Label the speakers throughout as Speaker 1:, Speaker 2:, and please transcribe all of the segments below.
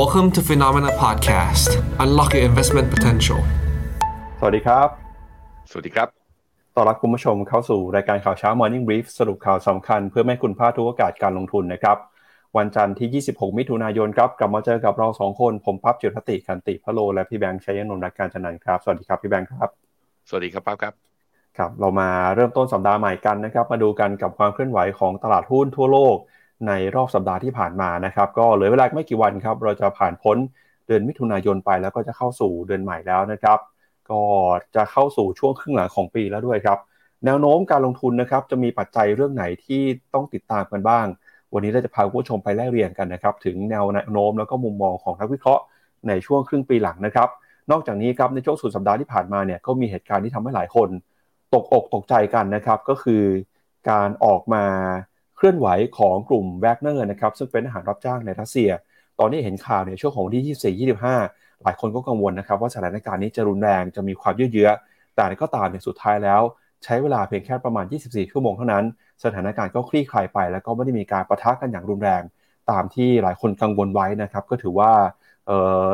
Speaker 1: Welcome to Phenomena Podcast Unlock your investment potential
Speaker 2: สวัสดีครับ
Speaker 3: สวัสดีครับ
Speaker 2: ต้อนรับคุณผู้ชมเข้าสู่รายการข่าวเช้า Morning Brief สรุปข่าวสำคัญเพื่อไม่ให้คุณพลาดทุกโอกาสการลงทุนนะครับ วันจันทร์ที่ 26 มิถุนายนครับ กลับมาเจอกับเราสองคน ผมพับจิตรพติคันติพะโล และพี่แบงค์ชัยนนท์รักการจันนันท์ครับ สวัสดีครับพี่แบงค์ครับ
Speaker 3: สวัสดีครับป้าครับ
Speaker 2: ครับ เรามาเริ่มต้นสัปดาห์ใหม่กันนะครับ มาดูกันกับความเคลื่อนไหวของตลาดหุ้นทั่วโลก ในรอบสัปดาห์ที่ผ่านมานะครับ ก็เหลือเวลาไม่กี่วันครับ เราจะผ่านพ้นเดือนมิถุนายนไปแล้วก็จะเข้าสู่เดือนใหม่แล้วนะครับ ก็จะเข้าสู่ช่วงครึ่งหลังของปีแล้วด้วยครับ แนวโน้มการลงทุนนะครับ จะมีปัจจัยเรื่องไหนที่ต้องติดตามกันบ้าง วันนี้เราจะพาผู้ชมไปไล่เรียงกันนะครับ ถึงแนวโน้มแล้วก็มุมมองของนักวิเคราะห์ในช่วงครึ่งปีหลังนะครับ นอกจากนี้ครับในช่วงสุดสัปดาห์ที่ผ่านมาเนี่ยก็มีเหตุการณ์ที่ทำให้หลายคน ตกอกตกใจกันนะครับ ก็คือการออกมา ลื่อนไหวของกลุ่มแวกเนอร์นะครับซึ่งเป็นทหารรับจ้างในรัสเซีย ตอนนี้เห็นข่าวในช่วงของวันที่ 24 25 หลายคนก็กังวลนะครับว่าสถานการณ์นี้จะรุนแรงจะมีความยืดเยื้อ แต่ก็ตามในสุดท้ายแล้ว ใช้เวลาเพียงแค่ประมาณ 24 ชั่วโมงเท่านั้น สถานการณ์ก็คลี่คลายไป แล้วก็ไม่ได้มีการประทะกันอย่างรุนแรง ตามที่หลายคนกังวลไว้นะครับก็ถือว่า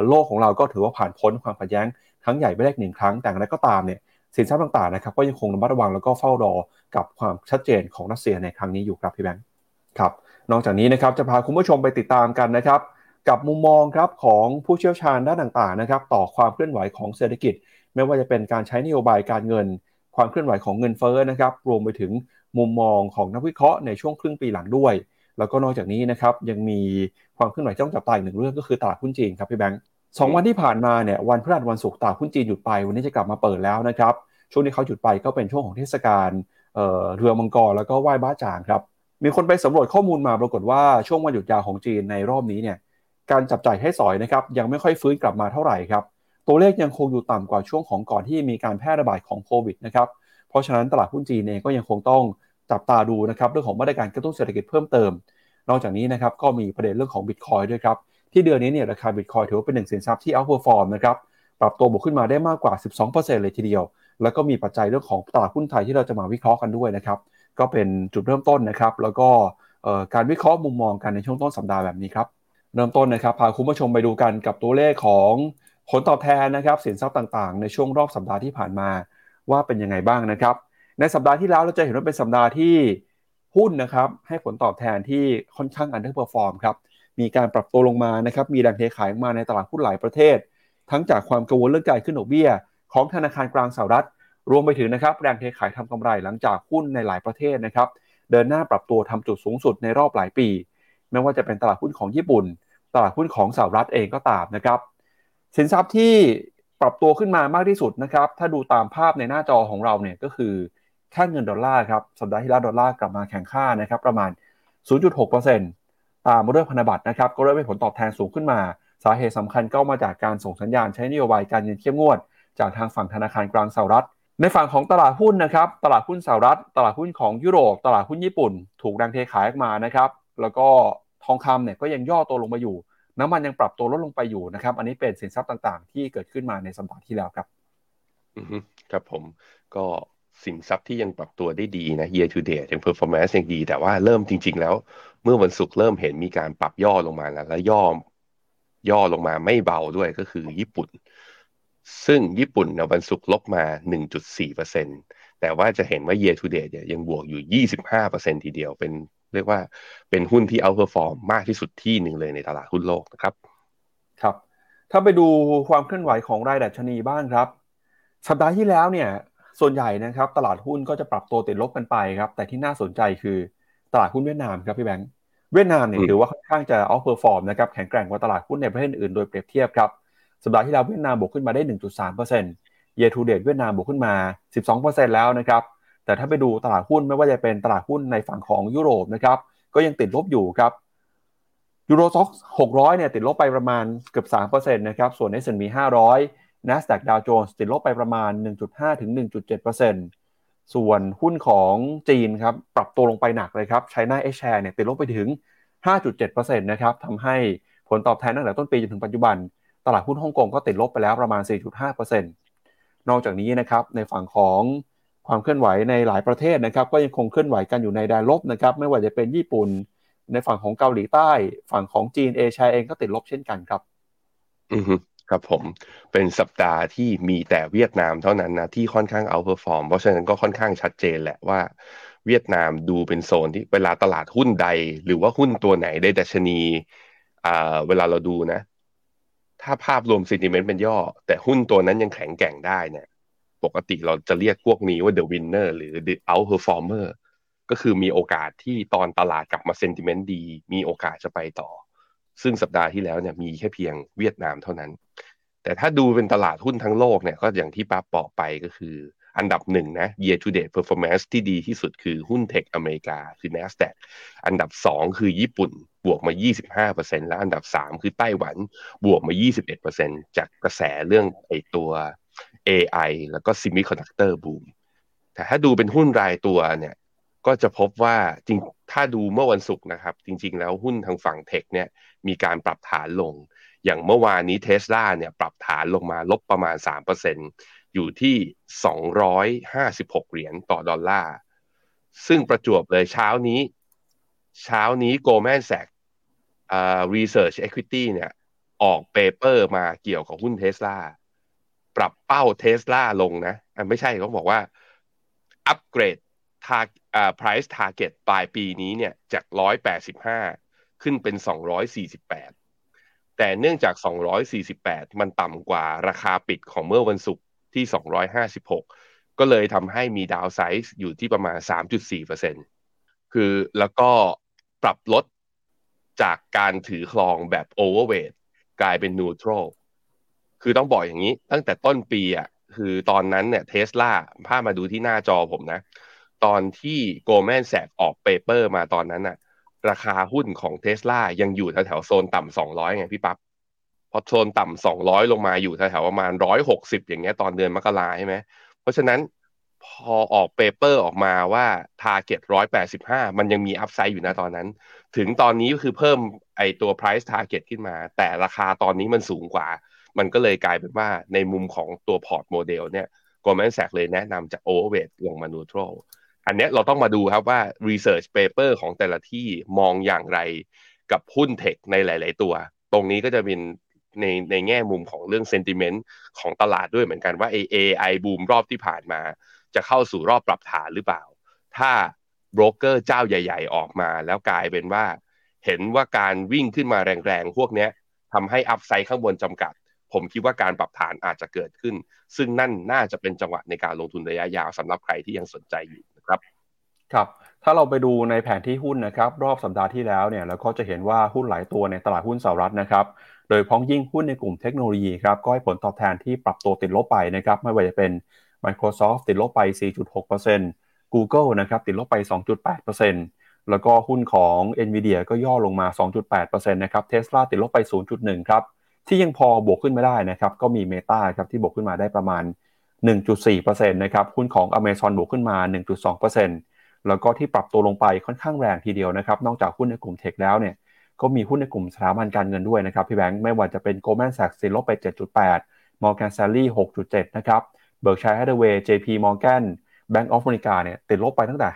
Speaker 2: โลกของเราก็ถือว่าผ่านพ้นความขัดแย้งครั้งใหญ่ไปได้หนึ่งครั้งแต่อะไรก็ตามเนี่ยสินทรัพย์ต่างๆนะครับก็ยังคงระมัดระวังแล้วก็เฝ้ารอกับความชัดเจนของรัสเซียในครั้งนี้อยู่ครับพี่แบงค์ ครับนอกจากนี้นะครับจะพาคุณผู้ชมไปติดตามกันนะครับกับมุมมองครับของผู้เชี่ยวชาญด้านต่างๆนะครับต่อความเคลื่อนไหวของเศรษฐกิจ ไม่ว่าจะเป็นการใช้นโยบายการเงิน ความเคลื่อนไหวของเงินเฟ้อนะครับรวมไปถึงมุมมองของนักวิเคราะห์ในช่วงครึ่งปีหลังด้วย แล้วก็นอกจากนี้นะครับยังมีความเคลื่อนไหวจ้องจับตาอีกหนึ่งเรื่องก็คือตลาดหุ้นจีนครับพี่แบงค์สองวันที่ผ่านมาเนี่ยวันพฤหัสวันศุกร์ตลาดหุ้นจีนหยุดไปวันนี้จะกลับมาเปิดแล้วนะครับช่วงที่เขาหยุดไปก็เป็นช่วงของเทศกาลเเรือมังกรแล้วก็ไหว้บ้าจางครับ มีคนไปสำรวจข้อมูลมาปรากฏว่าช่วงวันหยุดยาวของจีนในรอบนี้เนี่ยการจับจ่ายให้สอยนะครับยังไม่ค่อยฟื้นกลับมาเท่าไหร่ครับตัวเลขยังคงอยู่ต่ำกว่าช่วงของก่อนที่มีการแพร่ระบาดของโควิดนะครับเพราะฉะนั้นตลาดหุ้นจีนเองก็ยังคงต้องจับตาดูนะครับเรื่องของมาตรการกระตุ้นเศรษฐกิจเพิ่มเติม นอกจากนี้นะครับก็มีประเด็นเรื่องของบิตคอยน์ด้วยครับที่เดือนนี้เนี่ยราคาบิตคอยน์ถือว่าเป็นหนึ่งสินทรัพย์ที่ outperform นะครับปรับตัวบวกขึ้นมาได้มากกว่า 12%เลยทีเดียว แล้วก็มีปัจจัยเรื่องของตลาดหุ้นไทยที่เราจะมาวิเคราะห์กันด้วยนะครับ ก็เป็นจุดเริ่มต้นนะครับ แล้วก็การวิเคราะห์มุมมองกันในช่วงต้นสัปดาห์แบบนี้ครับ เริ่มต้นนะครับพาคุณผู้ชมไปดูกันกับตัวเลขของผลตอบแทนนะครับสินทรัพย์ต่างๆ ในช่วงรอบสัปดาห์ที่ผ่านมาว่าเป็นยังไงบ้างนะครับ ในสัปดาห์ที่แล้วเราจะเห็นว่าเป็นสัปดาห์ที่หุ้นนะครับให้ผลตอบแทนที่ค่อนข้าง underperform ครับมีการปรับตัวลงมานะครับมีแรงเทขายมาในตลาดหุ้นหลายประเทศ ทั้งจากความกังวลเรื่องการขึ้นดอกเบี้ย ของธนาคารกลางสหรัฐ รวมไปถึงนะครับแรงเทขายทำกำไรหลังจากหุ้นในหลายประเทศนะครับเดินหน้าปรับตัวทำจุดสูงสุดในรอบหลายปี ไม่ว่าจะเป็นตลาดหุ้นของญี่ปุ่น ตลาดหุ้นของสหรัฐเองก็ตามนะครับสินทรัพย์ที่ปรับตัวขึ้นมามากที่สุดนะครับถ้าดูตามภาพในหน้าจอของเราเนี่ยก็คือค่าเงินดอลลาร์ครับสัปดาห์ที่แล้วดอลลาร์กลับมาแข็งค่านะครับประมาณ 0.6%ตามมาด้วยพันธบัตรนะครับก็เริ่มให้ผลตอบแทนสูงขึ้นมา สาเหตุสำคัญก็มาจากการส่งสัญญาณใช้นโยบายการเงินเข้มงวด จากทางฝั่งธนาคารกลางสหรัฐ ในฝั่งของตลาดหุ้นนะครับ ตลาดหุ้นสหรัฐ ตลาดหุ้นของยุโรป ตลาดหุ้นญี่ปุ่น ถูกแรงเทขายออกมานะครับ แล้วก็ทองคำเนี่ยก็ยังย่อตัวลงมาอยู่ น้ำมันยังปรับตัวลดลงไปอยู่นะครับ อันนี้เป็นสินทรัพย์ต่างๆ ที่เกิดขึ้นมาในสัปดาห์ที่แล้วครับ
Speaker 3: อือครับผม ก็สินทรัพย์ที่ยังปรับตัวได้ดีนะ year to date ยัง performance ยังดี แต่ว่าเริ่มจริง ๆ แล้ว เมื่อวันศุกร์เริ่มเห็นมีการปรับย่อลงมาแล้ว แล้วย่อย่อลงมาไม่เบาด้วยก็คือญี่ปุ่น ซึ่งญี่ปุ่นในวันศุกร์ลบมา 1.4%แต่ว่าจะเห็นว่า year to date เนี่ยยังบวกอยู่ 25%ทีเดียวเป็นเรียกว่าเป็นหุ้นที่ outperform มากที่สุดที่หนึ่งเลยในตลาดหุ้นโลกนะครับ
Speaker 2: ครับ ถ้าไปดูความเคลื่อนไหวของรายดัชนีบ้างครับ สัปดาห์ที่แล้วเนี่ยส่วนใหญ่นะครับตลาดหุ้นก็จะปรับตัวติดลบกันไปครับ แต่ที่น่าสนใจคือตลาดหุ้นเวียดนามครับพี่แบงค์เวียดนามเนี่ยถือว่าค่อนข้างจะ outperform นะครับแข็งแกร่งกว่าตลาดหุ้นในประเทศอื่นโดยเปรียบเทียบครับ สัปดาห์ที่แล้วเวียดนามบวกขึ้นมาได้ 1.3% year to date เวียดนามบวกขึ้นมา 12%แล้วนะครับ แต่ถ้าไปดูตลาดหุ้นไม่ว่าจะเป็นตลาดหุ้นในฝั่งของยุโรปนะครับ ก็ยังติดลบอยู่ครับยูโรซ็อก600 เนี่ยติดลบไปประมาณเกือบ3%นะครับ ส่วน S&P 500 NASDAQ Dow Jones ติดลบไปประมาณ 1.5 ถึง 1.7%ส่วนหุ้นของจีนครับ ปรับตัวลงไปหนักเลยครับ China A share เนี่ยติดลบไปถึง 5.7%นะครับทำให้ผลตอบแทนตั้งแต่ต้นปีจนถึงปัจจุบัน ลาดหุ้นฮ่องกงก็ติดลบไปแล้วประมาณ 4.5%นอกจากนี้นะครับในฝั่งของความเคลื่อนไหวในหลายประเทศนะครับก็ยังคงเคลื่อนไหวกันอยู่ในแดนลบนะครับไม่ว่าจะเป็นญี่ปุ่น ในฝั่งของเกาหลีใต้ ฝั่งของจีน A-Share เองก็ติดลบเช่นกันครับ
Speaker 3: อือครับผมเป็นสัปดาห์ที่มีแต่เวียดนามเท่านั้นนะที่ค่อนข้าง outperform เพราะฉะนั้นก็ค่อนข้างชัดเจนแหละว่า เวียดนามดูเป็นโซนที่เวลาตลาดหุ้นใด หรือว่าหุ้นตัวไหนได้ดัชนีอ่าเวลาเราดูนะ ถ้าภาพรวม sentiment เป็นย่อ แต่หุ้นตัวนั้นยังแข็งแกร่งได้เนี่ย ปกติเราจะเรียกพวกนี้ว่า the winner หรือ the outperformer ก็คือมีโอกาสที่ตอนตลาดกลับมา sentiment ดี มีโอกาสจะไปต่อ ซึ่งสัปดาห์ที่แล้วเนี่ยมีแค่เพียงเวียดนามเท่านั้น แต่ถ้าดูเป็นตลาดหุ้นทั้งโลกเนี่ยก็อย่างที่ป้าบอกไปก็คือ อันดับหนึ่งนะ year to date performance ที่ดีที่สุดคือหุ้นเทคอเมริกาคือ NASDAQ อันดับสองคือญี่ปุ่นบวกมา 25%และอันดับสามคือไต้หวันบวกมา 21%จากกระแสเรื่องไอตัว AI แล้วก็ Semiconductor Boom แต่ถ้าดูเป็นหุ้นรายตัวเนี่ยก็จะพบว่าจริงถ้าดูเมื่อวันศุกร์นะครับ จริง ๆ แล้วหุ้นทางฝั่งเทคเนี่ยมีการปรับฐานลง อย่างเมื่อวานนี้เทสลาเนี่ยปรับฐานลงมาลบประมาณ 3% อยู่ที่ 256 เหรียญต่อดอลลาร์ ซึ่งประจวบเลยเช้านี้ เช้านี้ Goldman Sachs อ่า Research Equity เนี่ยออก paper มาเกี่ยวกับหุ้นเทสลาปรับเป้าเทสลาลงนะอะไม่ใช่เขาบอกว่า อัปเกรดทาอ่า price target ปลายปีนี้เนี่ยจาก 185 ขึ้นเป็น 248 แต่เนื่องจาก 248 มันต่ำกว่าราคาปิดของเมื่อวันศุกร์ ที่ 256 ก็เลยทำให้มี downside อยู่ที่ประมาณ 3.4%คือแล้วก็ปรับลดจากการถือครองแบบ overweight กลายเป็น neutral คือต้องบอกอย่างนี้ ตั้งแต่ต้นปีอะคือตอนนั้นเนี่ยเทสลาพามาดูที่หน้าจอผมนะ ตอนที่ Goldman Sachs ออก paper มาตอนนั้นน่ะ ราคาหุ้นของเทสลายังอยู่แถวๆโซนต่ำสองร้อยไงพี่ปับ๊บ พอโซนต่ำสองร้อยลงมาอยู่แถวๆประมาณร้อยหกสิบอย่างเงี้ยตอนเดือนมกราใช่ไหมเพราะฉะนั้นพอออก paper ออกมาว่า target ร้อยแปดสิบห้ามันยังมี upside อยู่นะตอนนั้น ถึงตอนนี้ก็คือเพิ่มไอตัว price target ขึ้นมา แต่ราคาตอนนี้มันสูงกว่า มันก็เลยกลายเป็นว่าในมุมของตัว port model เนี่ย Goldman Sachs เลยแนะนำจาก overweight ลงมา neutral อันนี้เราต้องมาดูครับว่า research paper ของแต่ละที่มองอย่างไรกับหุ้นเทคในหลาย ๆ ตัว ตรงนี้ก็จะเป็น ในในแง่มุมของเรื่อง sentiment ของตลาดด้วยเหมือนกันว่า AI บูมรอบที่ผ่านมา จะเข้าสู่รอบปรับฐานหรือเปล่า ถ้าโบรกเกอร์เจ้าใหญ่ ๆ ออกมา แล้วกลายเป็นว่า เห็นว่าการวิ่งขึ้นมาแรงๆ พวกเนี้ยทำให้อัพไซด์ข้างบนจำกัด ผมคิดว่าการปรับฐานอาจจะเกิดขึ้น ซึ่งนั่นน่าจะเป็นจังหวะในการลงทุนระยะยาวสำหรับใครที่ยังสนใจอยู่นะครับ
Speaker 2: ครับถ้าเราไปดูในแผนที่หุ้นนะครับ รอบสัปดาห์ที่แล้วเนี่ยเราก็จะเห็นว่าหุ้นหลายตัวในตลาดหุ้นสหรัฐนะครับ โดยพ้องยิ่งหุ้นในกลุ่มเทคโนโลยีครับก็ให้ผลตอบแทนที่ปรับตัวติดลบไปนะครับไม่ว่าจะเป็น Microsoft ติดลบไป 4.6% Google นะครับติดลบไป 2.8%แล้วก็หุ้นของ Nvidia ก็ย่อลงมา 2.8%นะครับ Tesla ติดลบไป 0.1 ครับ ที่ยังพอบวกขึ้นไม่ได้นะครับก็มี Meta ครับที่บวกขึ้นมาได้ประมาณ 1.4%นะครับหุ้นของ Amazon บวกขึ้นมา 1.2%แล้วก็ที่ปรับตัวลงไปค่อนข้างแรงทีเดียวนะครับนอกจากหุ้นในกลุ่มเทคแล้วเนี่ย ก็มีหุ้นในกลุ่มสถาบันการเงินด้วยนะครับพี่แบงค์ไม่ว่าจะเป็น Goldman Sachs ติดลบไป 7.8 Morgan Stanley 6.7 นะครับ Berkshire Hathaway JP Morgan Bank of America เนี่ยติดลบไปตั้งแต่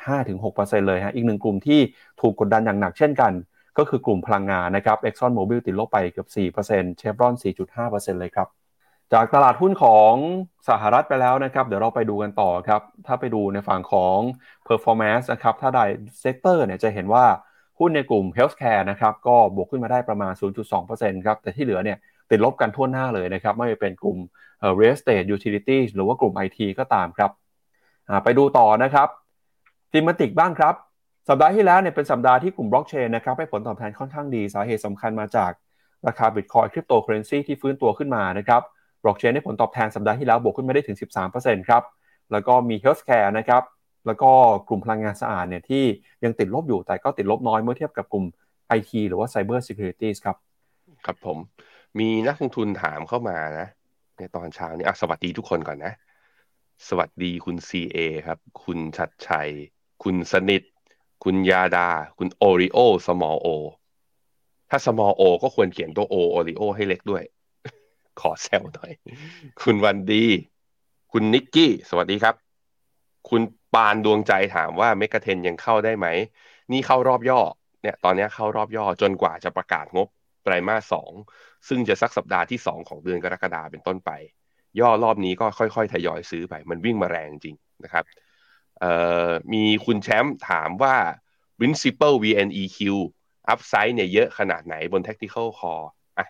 Speaker 2: 5-6%เลยฮะอีกหนึ่งกลุ่มที่ถูกกดดันอย่างหนักเช่นกัน ก็คือกลุ่มพลังงานนะครับ Exxon Mobil ติดลบไปเกือบ 4% Chevron 4.5%เลยครับจากตลาดหุ้นของสหรัฐไปแล้วนะครับ เดี๋ยวเราไปดูกันต่อครับ ถ้าไปดูในฝั่งของ performance นะครับ ถ้าราย sector เนี่ยจะเห็นว่า หุ้นในกลุ่ม healthcare นะครับก็บวกขึ้นมาได้ประมาณ 0.2%ครับแต่ที่เหลือเนี่ยติดลบกันทั่วหน้าเลยนะครับไม่ว่าเป็นกลุ่ม real estate utilities หรือว่ากลุ่ม IT ก็ตามครับไปดูต่อนะครับ thematic บ้างครับ สัปดาห์ที่แล้วเนี่ยเป็นสัปดาห์ที่กลุ่มบล็อกเชนนะครับให้ผลตอบแทนค่อนข้างดีสาเหตุสำคัญมาจากราคาบิตคอยน์คริปโตเคอร์เรนซีที่ฟื้นตัวขึ้นมานะครับบล็อกเชนได้ผลตอบแทนสัปดาห์ที่แล้วบวกขึ้นมาได้ถึง 13%ครับแล้วก็มี healthcare นะครับ แล้วก็กลุ่มพลังงานสะอาดเนี่ยที่ยังติดลบอยู่แต่ก็ติดลบน้อยเมื่อเทียบกับกลุ่ม IT หรือว่า Cyber Security ครับ
Speaker 3: ครับผม มีนักลงทุนถามเข้ามานะ ในตอนเช้านี้อะสวัสดีทุกคนก่อนนะ สวัสดีคุณ CA ครับ คุณชัดชัย คุณสนิท คุณยาดา คุณโอริโอ small o ถ้า small o ก็ควรเขียนตัว o โอริโอให้เล็กด้วย ขอแซวหน่อย คุณวันดี คุณนิกกี้ สวัสดีครับ คุณ ปานดวงใจถามว่าเมกะเทนยังเข้าได้ไหม นี่เข้ารอบย่อ เนี่ยตอนนี้เข้ารอบย่อจนกว่าจะประกาศงบไตรมาสสองซึ่งจะสักสัปดาห์ที่สองของเดือนกรกฎาเป็นต้นไป ย่อรอบนี้ก็ค่อยๆทยอยซื้อไปมันวิ่งมาแรงจริงนะครับมีคุณแชมป์ถามว่า principal VNEQ upside เนี่ยเยอะขนาดไหนบน tactical call อะ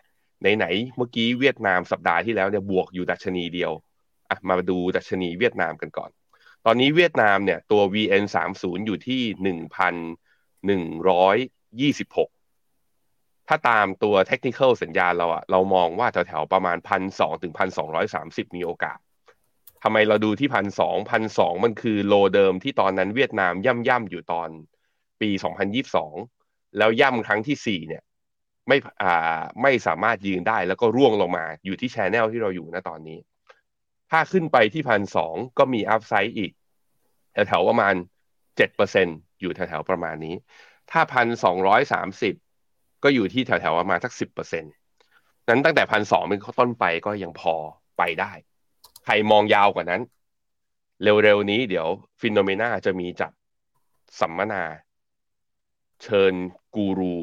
Speaker 3: ไหนๆเมื่อกี้เวียดนามสัปดาห์ที่แล้วเนี่ยบวกอยู่ดัชนีเดียวอะมาดูดัชนีเวียดนามกันก่อน ตอนนี้เวียดนามเนี่ยตัว VN 3 0อยู่ที่หนึ่งพันหนึ่งร้อยยี่สิบหกถ้าตามตัวเทคนิคสัญญาณเราอะเรามองว่าแถวๆประมาณพันสองถึงพันสองร้อยสามสิบมีโอกาสทำไมเราดูที่พันสองพันสองมันคือ low เดิมที่ตอนนั้นเวียดนามย่ำย่ำอยู่ตอนปีสองพันยี่สองแล้วย่ำครั้งที่สี่เนี่ยไม่อ่าไม่สามารถยืนได้แล้วก็ร่วงลงมาอยู่ที่ channel ที่เราอยู่ณตอนนี้ ถ้าขึ้นไปที่พันสองก็มี upside อีกแถวๆประมาณเจ็ดเปอร์เซ็นต์อยู่แถวๆประมาณนี้ ถ้าพันสองร้อยสามสิบก็อยู่ที่แถวๆประมาณสักสิบเปอร์เซ็นต์นั้นตั้งแต่พันสองเป็นต้นไปก็ยังพอไปได้ ใครมองยาวกว่านั้น เร็วๆนี้เดี๋ยวฟิโนเมนาจะมีจัดสัมมนา เชิญกูรู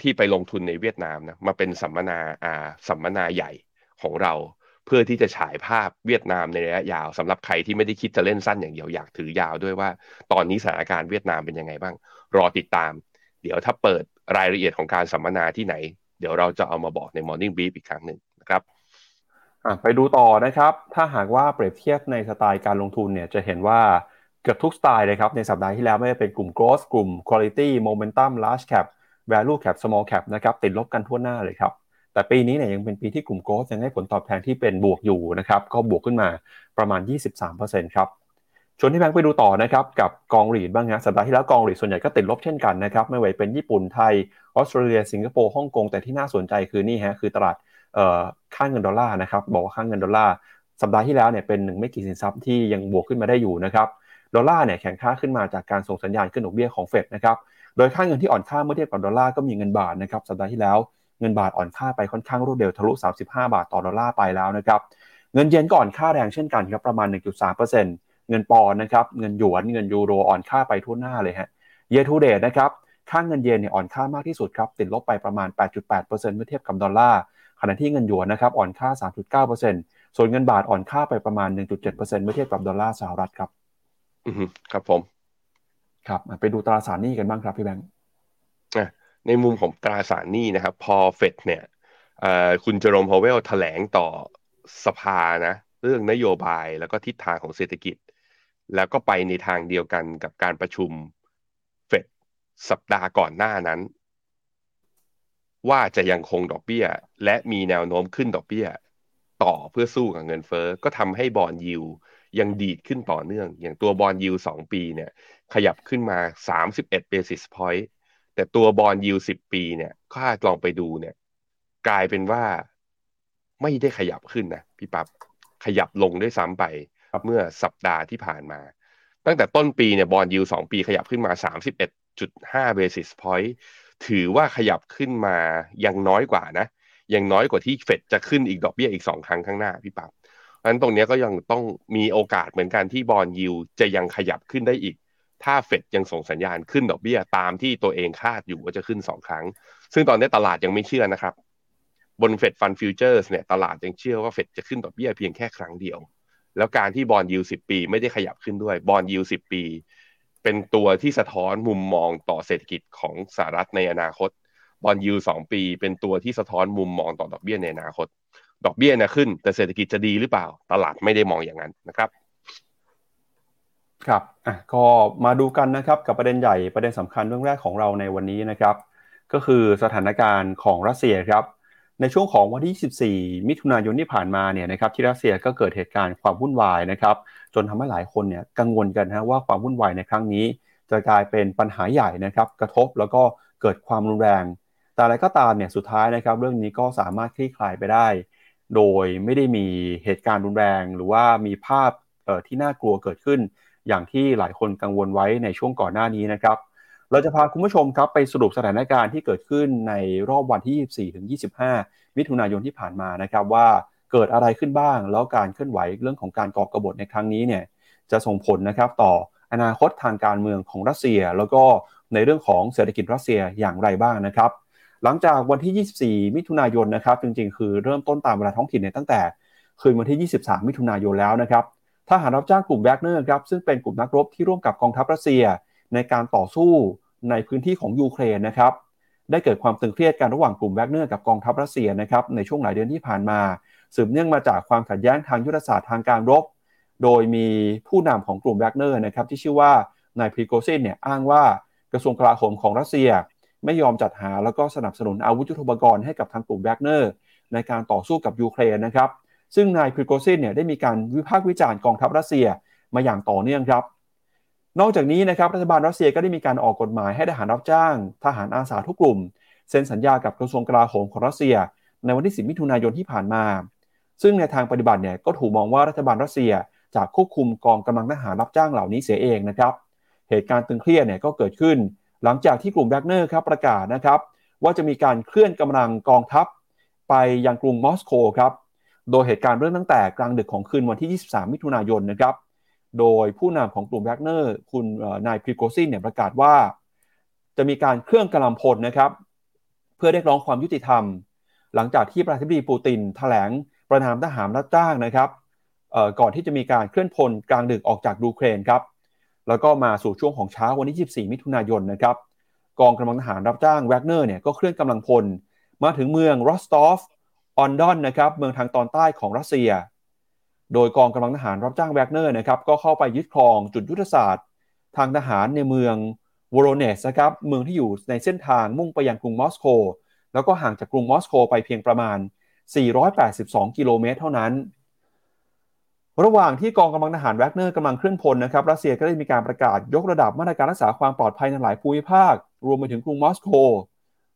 Speaker 3: ที่ไปลงทุนในเวียดนามนะมาเป็นสัมมนาสัมมนาใหญ่ของเรา เพื่อที่จะฉายภาพเวียดนามในระยะยาวสำหรับใครที่ไม่ได้คิดจะเล่นสั้นอย่างเดียวอยากถือยาวด้วยว่า ตอนนี้สถานการณ์เวียดนามเป็นยังไงบ้าง รอติดตาม เดี๋ยวถ้าเปิดรายละเอียดของการสัมมนาที่ไหน เดี๋ยวเราจะเอามาบอกใน Morning Brief อีกครั้งหนึ่งนะครับ
Speaker 2: ไปดูต่อนะครับ ถ้าหากว่าเปรียบเทียบในสไตล์การลงทุนเนี่ยจะเห็นว่าเกือบทุกสไตล์เลยครับ ในสัปดาห์ที่แล้วไม่ว่าเป็นกลุ่ม growth กลุ่ม quality momentum large cap value cap small cap นะครับติดลบกันทั่วหน้าเลยครับ แต่ปีนี้เนี่ยยังเป็นปีที่กลุ่มโกลด์ยังให้ผลตอบแทนที่เป็นบวกอยู่นะครับ ก็บวกขึ้นมาประมาณ 23%ครับชวนพี่แบงค์ไปดูต่อนะครับกับกอง REIT บ้างนะสัปดาห์ที่แล้วกอง REIT ส่วนใหญ่ก็ติดลบเช่นกันนะครับไม่ว่าเป็นญี่ปุ่นไทยออสเตรเลียสิงคโปร์ฮ่องกงแต่ที่น่าสนใจคือนี่ฮะคือตลาดค่าเงินดอลลาร์นะครับบอกว่าค่าเงินดอลลาร์สัปดาห์ที่แล้วเนี่ยเป็นหนึ่งไม่กี่สินทรัพย์ที่ยังบวกขึ้นมาได้อยู่นะครับดอลลาร์เนี่ยแข็งค่าขึ้นมาจากการส่งสัญญาณขึ้นดอกเบี้ยของเฟดนะครับโดยค่าเงินที่อ่อนค่าเมื่อเทียบกับดอลลาร์ก็มีเงินบาทนะครับสัปดาห์ที่แล้ว เงินบาทอ่อนค่าไปค่อนข้างรวดเร็วทะลุ 35 บาทต่อดอลลาร์ไปแล้วนะครับ เงินเยนก็อ่อนค่าแรงเช่นกันครับประมาณ 1.3%เงินปอนด์นะครับ เงินหยวน เงินยูโรอ่อนค่าไปทั่วหน้าเลยฮะ year to date นะครับ ค่าเงินเยนเนี่ยอ่อนค่ามากที่สุดครับ ติดลบไปประมาณ 8.8%เมื่อเทียบกับดอลลาร์ ขณะที่เงินหยวนนะครับอ่อนค่า 3.9%ส่วนเงินบาทอ่อนค่าไปประมาณ 1.7%เมื่อเทียบกับดอลลาร์สหรัฐครับ
Speaker 3: อือครับผม
Speaker 2: ครับ ไปดูตราสารหนี้กันบ้างครับพี่แบงค์
Speaker 3: ในมุมของตราสารหนี้นะครับ พอเฟดเนี่ยคุณเจอร์มพาวเวลแถลงต่อสภานะเรื่องนโยบายแล้วก็ทิศทางของเศรษฐกิจ แล้วก็ไปในทางเดียวกันกับการประชุมเฟดสัปดาห์ก่อนหน้านั้น ว่าจะยังคงดอกเบี้ย และมีแนวโน้มขึ้นดอกเบี้ย ต่อเพื่อสู้กับเงินเฟอ้อก็ทำให้บอลยิวยังดีดขึ้นต่อเนื่อง อย่างตัวบอลยิวสองปีเนี่ย ขยับขึ้นมา 31 basis point แต่ตัวบอลยิวสิบปีเนี่ยถ้าลองไปดูเนี่ย กลายเป็นว่าไม่ได้ขยับขึ้นนะพี่ปับ๊บขยับลงด้วยซ้ำไป เมื่อสัปดาห์ที่ผ่านมา ตั้งแต่ต้นปีเนี่ยบอลยิวสองปีขยับขึ้นมาสามสิบเอ็ดจุดห้าเบสิสพอยต์ถือว่าขยับขึ้นมายังน้อยกว่านะยังน้อยกว่าที่เฟดจะขึ้นอีกดอกเบี้ยอีกสองครั้งข้างหน้าพี่ปับ๊บเพราะฉะนั้นตรงนี้ก็ยังต้องมีโอกาสเหมือนกันที่บอลยิวจะยังขยับขึ้นได้อีก ถ้าเฟดยังส่งสัญญาณขึ้นดอกเบี้ยตามที่ตัวเองคาดอยู่ว่าจะขึ้นสองครั้ง ซึ่งตอนนี้ตลาดยังไม่เชื่อนะครับ บน Fed Fund Futures เนี่ยตลาดยังเชื่อว่าเฟดจะขึ้นดอกเบี้ยเพียงแค่ครั้งเดียว แล้วการที่ bond yield สิบปี ไม่ได้ขยับขึ้นด้วย bond yield สิบปี เป็นตัวที่สะท้อนมุมมองต่อเศรษฐกิจของสหรัฐในอนาคต bond yield สองปี เป็นตัวที่สะท้อนมุมมองต่อดอกเบี้ยในอนาคต ดอกเบี้ยนะขึ้น แต่เศรษฐกิจจะดีหรือเปล่า ตลาดไม่ได้มองอย่างนั้นนะครับ
Speaker 2: ครับอะก็มาดูกันนะครับกับประเด็นใหญ่ประเด็นสำคัญเรื่องแรกของเราในวันนี้นะครับ ก็คือสถานการณ์ของรัสเซียครับ ในช่วงของวันที่24 มิถุนายนที่ผ่านมาเนี่ยนะครับที่รัสเซียก็เกิดเหตุการณ์ความวุ่นวายนะครับ จนทำให้หลายคนเนี่ยกังวลกันนะว่าความวุ่นวายในครั้งนี้ จะกลายเป็นปัญหาใหญ่นะครับ กระทบแล้วก็เกิดความรุนแรง แต่อะไรก็ตามเนี่ยสุดท้ายนะครับ เรื่องนี้ก็สามารถคลี่คลายไปได้ โดยไม่ได้มีเหตุการณ์รุนแรง หรือว่ามีภาพที่น่ากลัวเกิดขึ้น อย่างที่หลายคนกังวลไว้ในช่วงก่อนหน้านี้นะครับ เราจะพาคุณผู้ชมครับไปสรุปสถานการณ์ที่เกิดขึ้นในรอบวันที่ 24ถึง25 มิถุนายนที่ผ่านมานะครับว่าเกิดอะไรขึ้นบ้าง แล้วการเคลื่อนไหวเรื่องของการก่อกระบฏในครั้งนี้เนี่ยจะส่งผลนะครับต่ออนาคตทางการเมืองของรัสเซีย แล้วก็ในเรื่องของเศรษฐกิจรัสเซียอย่างไรบ้างนะครับ หลังจากวันที่ 24 มิถุนายนนะครับจริงๆ คือเริ่มต้นตามเวลาท้องถิ่นเนี่ยตั้งแต่คืนวันที่ 23 มิถุนายนแล้วนะครับ ทหารรับจ้างกลุ่มแวกเนอร์ครับซึ่งเป็นกลุ่มนักรบที่ร่วมกับกองทัพรัสเซีย ในการต่อสู้ในพื้นที่ของยูเครนนะครับได้เกิดความตึงเครียดกันระหว่างกลุ่มแวกเนอร์กับกองทัพรัสเซียนะครับในช่วงหลายเดือนที่ผ่านมา สืบเนื่องมาจากความขัดแย้งทางยุทธศาสตร์ทางการรบ โดยมีผู้นำของกลุ่มแวกเนอร์นะครับที่ชื่อว่านายพรีโกซินเนี่ยอ้างว่ากระทรวงกลาโหมของรัสเซีย ไม่ยอมจัดหาแล้วก็สนับสนุนอาวุธยุทโธปกรณ์ให้กับทางกลุ่มแวกเนอร์ในการต่อสู้กับยูเครนนะครับ ซึ่งนายพรีโกซินเนี่ยได้มีการวิพากษ์วิจารณ์กองทัพรัสเซียมาอย่างต่อเนื่องครับ นอกจากนี้นะครับรัฐบาลรัสเซียก็ได้มีการออกกฎหมายให้ทหารรับจ้าง ทหารอาสาทุกกลุ่มเซ็นสัญญากับกระทรวงกลาโหมของรัสเซีย ในวันที่ 10 มิถุนายนที่ผ่านมา ซึ่งในทางปฏิบัติเนี่ยก็ถูกมองว่ารัฐบาลรัสเซียจะควบคุมกองกำลังทหารรับจ้างเหล่านี้เสียเองนะครับเหตุการณ์ตึงเครียดเนี่ยก็เกิดขึ้น หลังจากที่กลุ่มแวกเนอร์ครับประกาศนะครับว่าจะมีการเคลื่อนกำลังกองทัพ ไปยังกรุงมอสโกครับ โดยเหตุการณ์เริ่มตั้งแต่กลางดึกของคืนวันที่ 23 มิถุนายนนะครับ โดยผู้นำของกลุ่มแวกเนอร์คุณนายพริโกซินเนี่ยประกาศว่า จะมีการเคลื่อนกำลังพลนะครับ เพื่อเรียกร้องความยุติธรรม หลังจากที่ประธานาธิบดีปูตินแถลงประณามทหารรับจ้างนะครับก่อนที่จะมีการเคลื่อนพลกลางดึกออกจากยูเครนครับแล้วก็มาสู่ช่วงของเช้าวันที่ 24 มิถุนายนนะครับกองกำลังทหารรับจ้างแวกเนอร์เนี่ยก็เคลื่อนกำลังพล มาถึงเมืองรอสตอฟ ออนดอนนะครับเมืองทางตอนใต้ของรัสเซีย โดยกองกำลังทหารรับจ้างแวกเนอร์นะครับก็เข้าไปยึดครองจุดยุทธศาสตร์ ทางทหารในเมืองโวโรเนซนะครับเมืองที่อยู่ในเส้นทางมุ่งไปยังกรุงมอสโก แล้วก็ห่างจากกรุงมอสโกไปเพียงประมาณ 482 กิโลเมตรเท่านั้น ระหว่างที่กองกำลังทหารแวกเนอร์กำลังเคลื่อนพลนะครับรัสเซียก็ได้มีการประกาศยกระดับมาตรการรักษาความปลอดภัยในหลายภูมิภาค รวมไปถึงกรุงมอสโก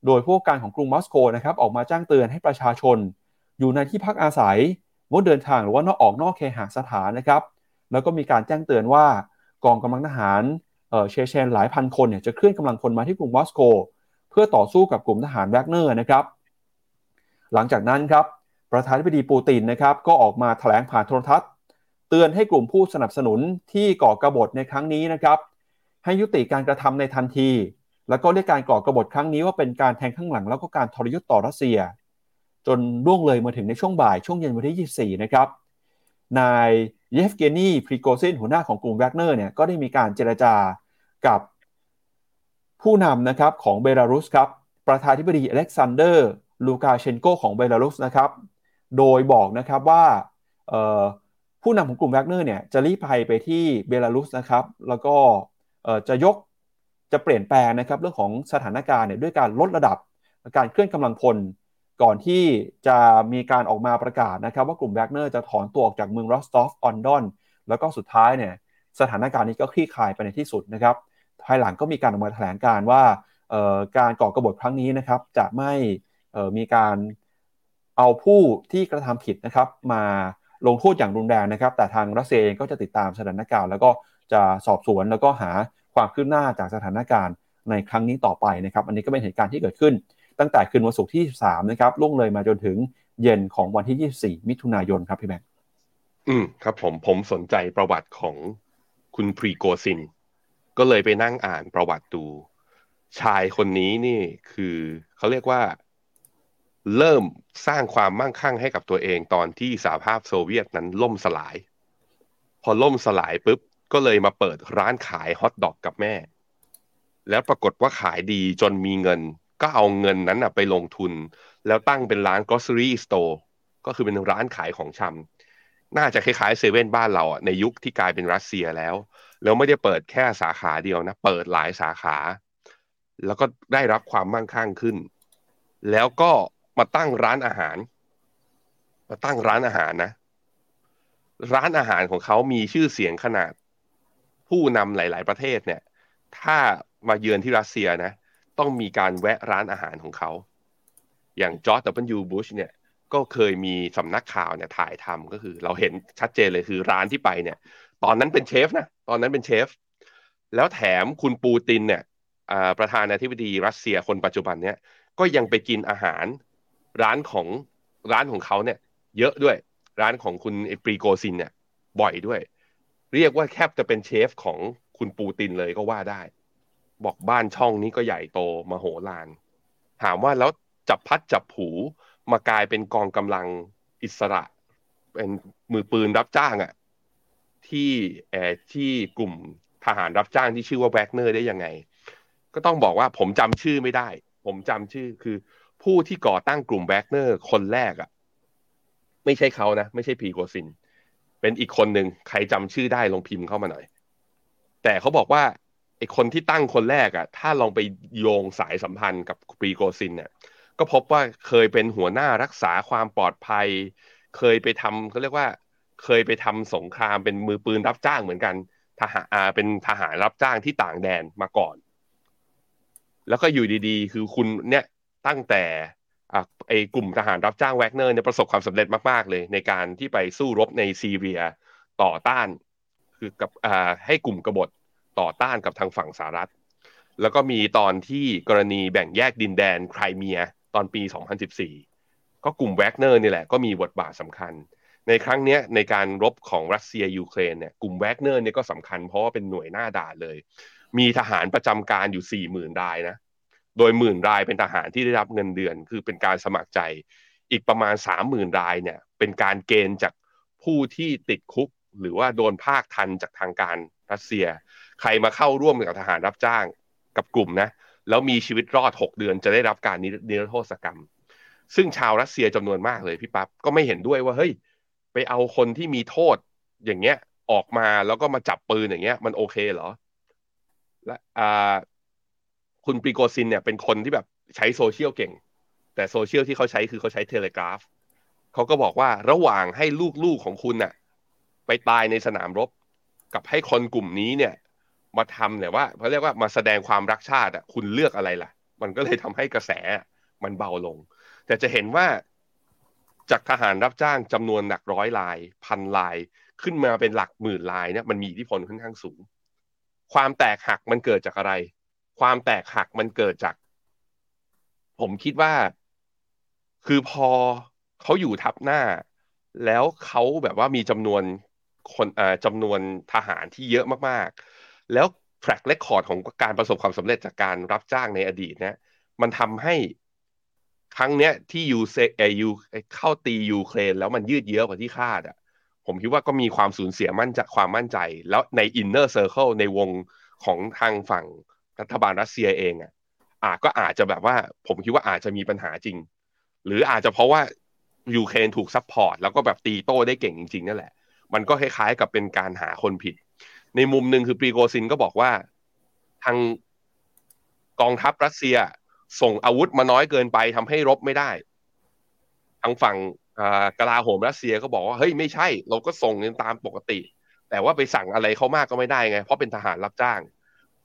Speaker 2: โดยผู้การของกรุงมอสโกนะครับออกมาแจ้งเตือนให้ประชาชน อยู่ในที่พักอาศัยงดเดินทางหรือว่านอกออกนอกเคหสถานนะครับ แล้วก็มีการแจ้งเตือนว่ากองกำลังทหารเชเชนหลายพันคนเนี่ยจะเคลื่อนกำลังพลมาที่กรุงมอสโก เพื่อต่อสู้กับกลุ่มทหารแวกเนอร์นะครับ หลังจากนั้นครับประธานาธิบดีปูตินนะครับก็ออกมาแถลงผ่านโทรทัศน์ เตือนให้กลุ่มผู้สนับสนุนที่ก่อกบฏในครั้งนี้นะครับ ให้ยุติการกระทำในทันที แล้วก็เรียกการก่อกรบฏครั้งนี้ว่าเป็นการแทงข้างหลัง แล้วก็การทรยศต่อรัสเซีย จนล่วงเลยมาถึงในช่วงบ่ายช่วงเย็นวันที่ 24 นะครับ นายเยฟเกนีพรีโกซินหัวหน้าของกลุ่มแวกเนอร์เนี่ยก็ได้มีการเจรจากับผู้นำนะครับของเบลารุสครับประธานาธิบดีอเล็กซานเดอร์ลูกาเชนโกของเบลารุสนะครับ โดยบอกนะครับว่าผู้นำของกลุ่มแวกเนอร์เนี่ยจะลี้ภัยไปที่เบลารุสนะครับ แล้วก็จะยก จะเปลี่ยนแปลงนะครับเรื่องของสถานการณ์เนี่ยด้วยการลดระดับการเคลื่อนกำลังพล ก่อนที่จะมีการออกมาประกาศนะครับ ว่ากลุ่มแวกเนอร์จะถอนตัวออกจากเมืองรอสตอฟออนดอนแล้วก็สุดท้ายเนี่ยสถานการณ์นี้ก็คลี่คลายไปในที่สุดนะครับ ภายหลังก็มีการออกมาแถลงการณ์ว่าการก่อกบฏครั้งนี้นะครับ จะไม่มีการเอาผู้ที่กระทำผิดนะครับ มาลงโทษอย่างรุนแรงนะครับ แต่ทางรัสเซียเองก็จะติดตามสถานการณ์ แล้วก็จะสอบสวนแล้วก็หา ความคืบหน้าจากสถานการณ์ในครั้งนี้ต่อไปนะครับ อันนี้ก็เป็นเหตุการณ์ที่เกิดขึ้น ตั้งแต่คืนวันศุกร์ที่3นะครับล่วงเลยมาจนถึงเย็นของวันที่ 24 มิถุนายนครับพี่แบงค์
Speaker 3: อืมครับผมผมสนใจประวัติของคุณพรีโกซิน ก็เลยไปนั่งอ่านประวัติดู ชายคนนี้นี่คือเขาเรียกว่า เริ่มสร้างความมั่งคั่งให้กับตัวเองตอนที่สหภาพโซเวียตนั้นล่มสลาย พอล่มสลายปุ๊บ ก็เลยมาเปิดร้านขายฮอทดอกกับแม่ แล้วปรากฏว่าขายดีจนมีเงิน ก็เอาเงินนั้นไปลงทุน แล้วตั้งเป็นร้าน grocery store ก็คือเป็นร้านขายของชำน่าจะคล้ายๆเซเว่นบ้านเราอะในยุคที่กลายเป็นรัสเซียแล้ว แล้วไม่ได้เปิดแค่สาขาเดียวนะ เปิดหลายสาขา แล้วก็ได้รับความมั่งคั่งขึ้น แล้วก็มาตั้งร้านอาหาร มาตั้งร้านอาหารนะ ร้านอาหารของเขามีชื่อเสียงขนาด ผู้นำหลาย ๆ ประเทศเนี่ย ถ้ามาเยือนที่รัสเซียนะ ต้องมีการแวะร้านอาหารของเขา อย่างจอร์จดับเบิลยูบุชเนี่ยก็เคยมีสำนักข่าวเนี่ยถ่ายทำก็คือ เราเห็นชัดเจนเลยคือร้านที่ไปเนี่ย ตอนนั้นเป็นเชฟนะตอนนั้นเป็นเชฟ แล้วแถมคุณปูตินเนี่ยประธานาธิบดีรัสเซียคนปัจจุบันเนี่ยก็ยังไปกินอาหารร้านของร้านของเขาเนี่ย เยอะด้วยร้านของคุณปรีโกซินเนี่ย บ่อยด้วย เรียกว่าแทบจะเป็นเชฟของคุณปูตินเลยก็ว่าได้ บอกบ้านช่องนี้ก็ใหญ่โตมโหฬารถามว่าแล้วจับพลัดจับผลูมากลายเป็นกองกำลังอิสระ เป็นมือปืนรับจ้างอะ่ะที่แอที่กลุ่มทหารรับจ้างที่ชื่อว่าแวกเนอร์ได้ยังไง ก็ต้องบอกว่าผมจำชื่อไม่ได้ ผมจำชื่อคือผู้ที่ก่อตั้งกลุ่มแวกเนอร์คนแรกอะ่ะไม่ใช่เขานะ ไม่ใช่พรีโกซินเป็นอีกคนหนึ่งใครจำชื่อได้ลองพิมพ์เข้ามาหน่อย แต่เขาบอกว่าไอ้คนที่ตั้งคนแรกอะ่ะ ถ้าลองไปโยงสายสัมพันธ์กับปรีโกซินเนี่ย ก็พบว่าเคยเป็นหัวหน้ารักษาความปลอดภัย เคยไปทำเขาเรียกว่า เคยไปทำสงครามเป็นมือปืนรับจ้างเหมือนกันทหารอาเป็นทหารรับจ้างที่ต่างแดนมาก่อน แล้วก็อยู่ดีๆ คือคุณเนี่ยตั้งแต่ ไอกลุ่มทหารรับจ้างแวกเนอร์เนี่ยประสบความสำเร็จมากๆเลย ในการที่ไปสู้รบในซีเรียต่อต้าน คือกับอ่าให้กลุ่มกบฏต่อต้านกับทางฝั่งสหรัฐ แล้วก็มีตอนที่กรณีแบ่งแยกดินแดนไครเมียตอนปี 2014 ก็กลุ่มแวกเนอร์นี่แหละก็มีบทบาทสำคัญ ในครั้งนี้ในการรบของรัสเซียยูเครนเนี่ยกลุ่มแวกเนอร์เนี่ยก็สำคัญเพราะว่าเป็นหน่วยหน้าด่านเลย มีทหารประจำการอยู่ 40,000รายนะ โดยหมื่นรายเป็นทหารที่ได้รับเงินเดือน คือเป็นการสมัครใจ อีกประมาณ 30,000 รายเนี่ยเป็นการเกณฑ์จากผู้ที่ติดคุก หรือว่าโดนภาคทันจากทางการรัสเซีย ใครมาเข้าร่วมกับทหารรับจ้างกับกลุ่มนะแล้วมีชีวิตรอด 6 เดือนจะได้รับการนิรโทษกรรม ซึ่งชาวรัสเซียจำนวนมากเลยพี่ปั๊บก็ไม่เห็นด้วยว่าเฮ้ยไปเอาคนที่มีโทษอย่างเงี้ยออกมาแล้วก็มาจับปืนอย่างเงี้ย มันโอเคเหรอและอ่า คุณปริโกซินเนี่ยเป็นคนที่แบบใช้โซเชียลเก่ง แต่โซเชียลที่เขาใช้คือเขาใช้ Telegram เขาก็บอกว่าระหว่างให้ลูกๆของคุณน่ะ ไปตายในสนามรบ กับให้คนกลุ่มนี้เนี่ย มาทำเนี่ยว่าเขาเรียกว่ามาแสดงความรักชาติอะคุณเลือกอะไรล่ะ มันก็เลยทำให้กระแสมันเบาลง แต่จะเห็นว่าจากทหารรับจ้างจำนวนหลักร้อยลาย พันลายขึ้นมาเป็นหลักหมื่นลายเนี่ยมันมีอิทธิพลค่อนข้างสูง ความแตกหักมันเกิดจากอะไร ความแตกหักมันเกิดจาก ผมคิดว่า คือพอเขาอยู่ทับหน้า แล้วเขาแบบว่ามีจำนวนคนจำนวนทหารที่เยอะมากๆ แล้ว track record ของการประสบความสำเร็จจากการรับจ้างในอดีตเนี่ยมันทำให้ครั้งเนี้ยที่ยูเซเอยูเข้าตียูเครนแล้วมันยืดเยื้อกว่าที่คาดอะผมคิดว่าก็มีความสูญเสียมั่นจะความมั่นใจ แล้วใน inner circle ในวงของทางฝั่ง รัฐบาลรัสเซียเองอะอาจก็อาจจะแบบว่า ผมคิดว่าอาจจะมีปัญหาจริง หรืออาจจะเพราะว่ายูเครนถูก support แล้วก็แบบตีโต้ได้เก่งจริงๆนั่นแหละ มันก็คล้ายๆกับเป็นการหาคนผิด ในมุมหนึ่งคือปรีโกซินก็บอกว่า ทางกองทัพรัสเซียส่งอาวุธมาน้อยเกินไปทำให้รบไม่ได้ ทางฝั่งกลาโหมรัสเซียก็บอกว่าเฮ้ยไม่ใช่ เราก็ส่งเงินตามปกติ แต่ว่าไปสั่งอะไรเขามากก็ไม่ได้ไง เพราะเป็นทหารรับจ้าง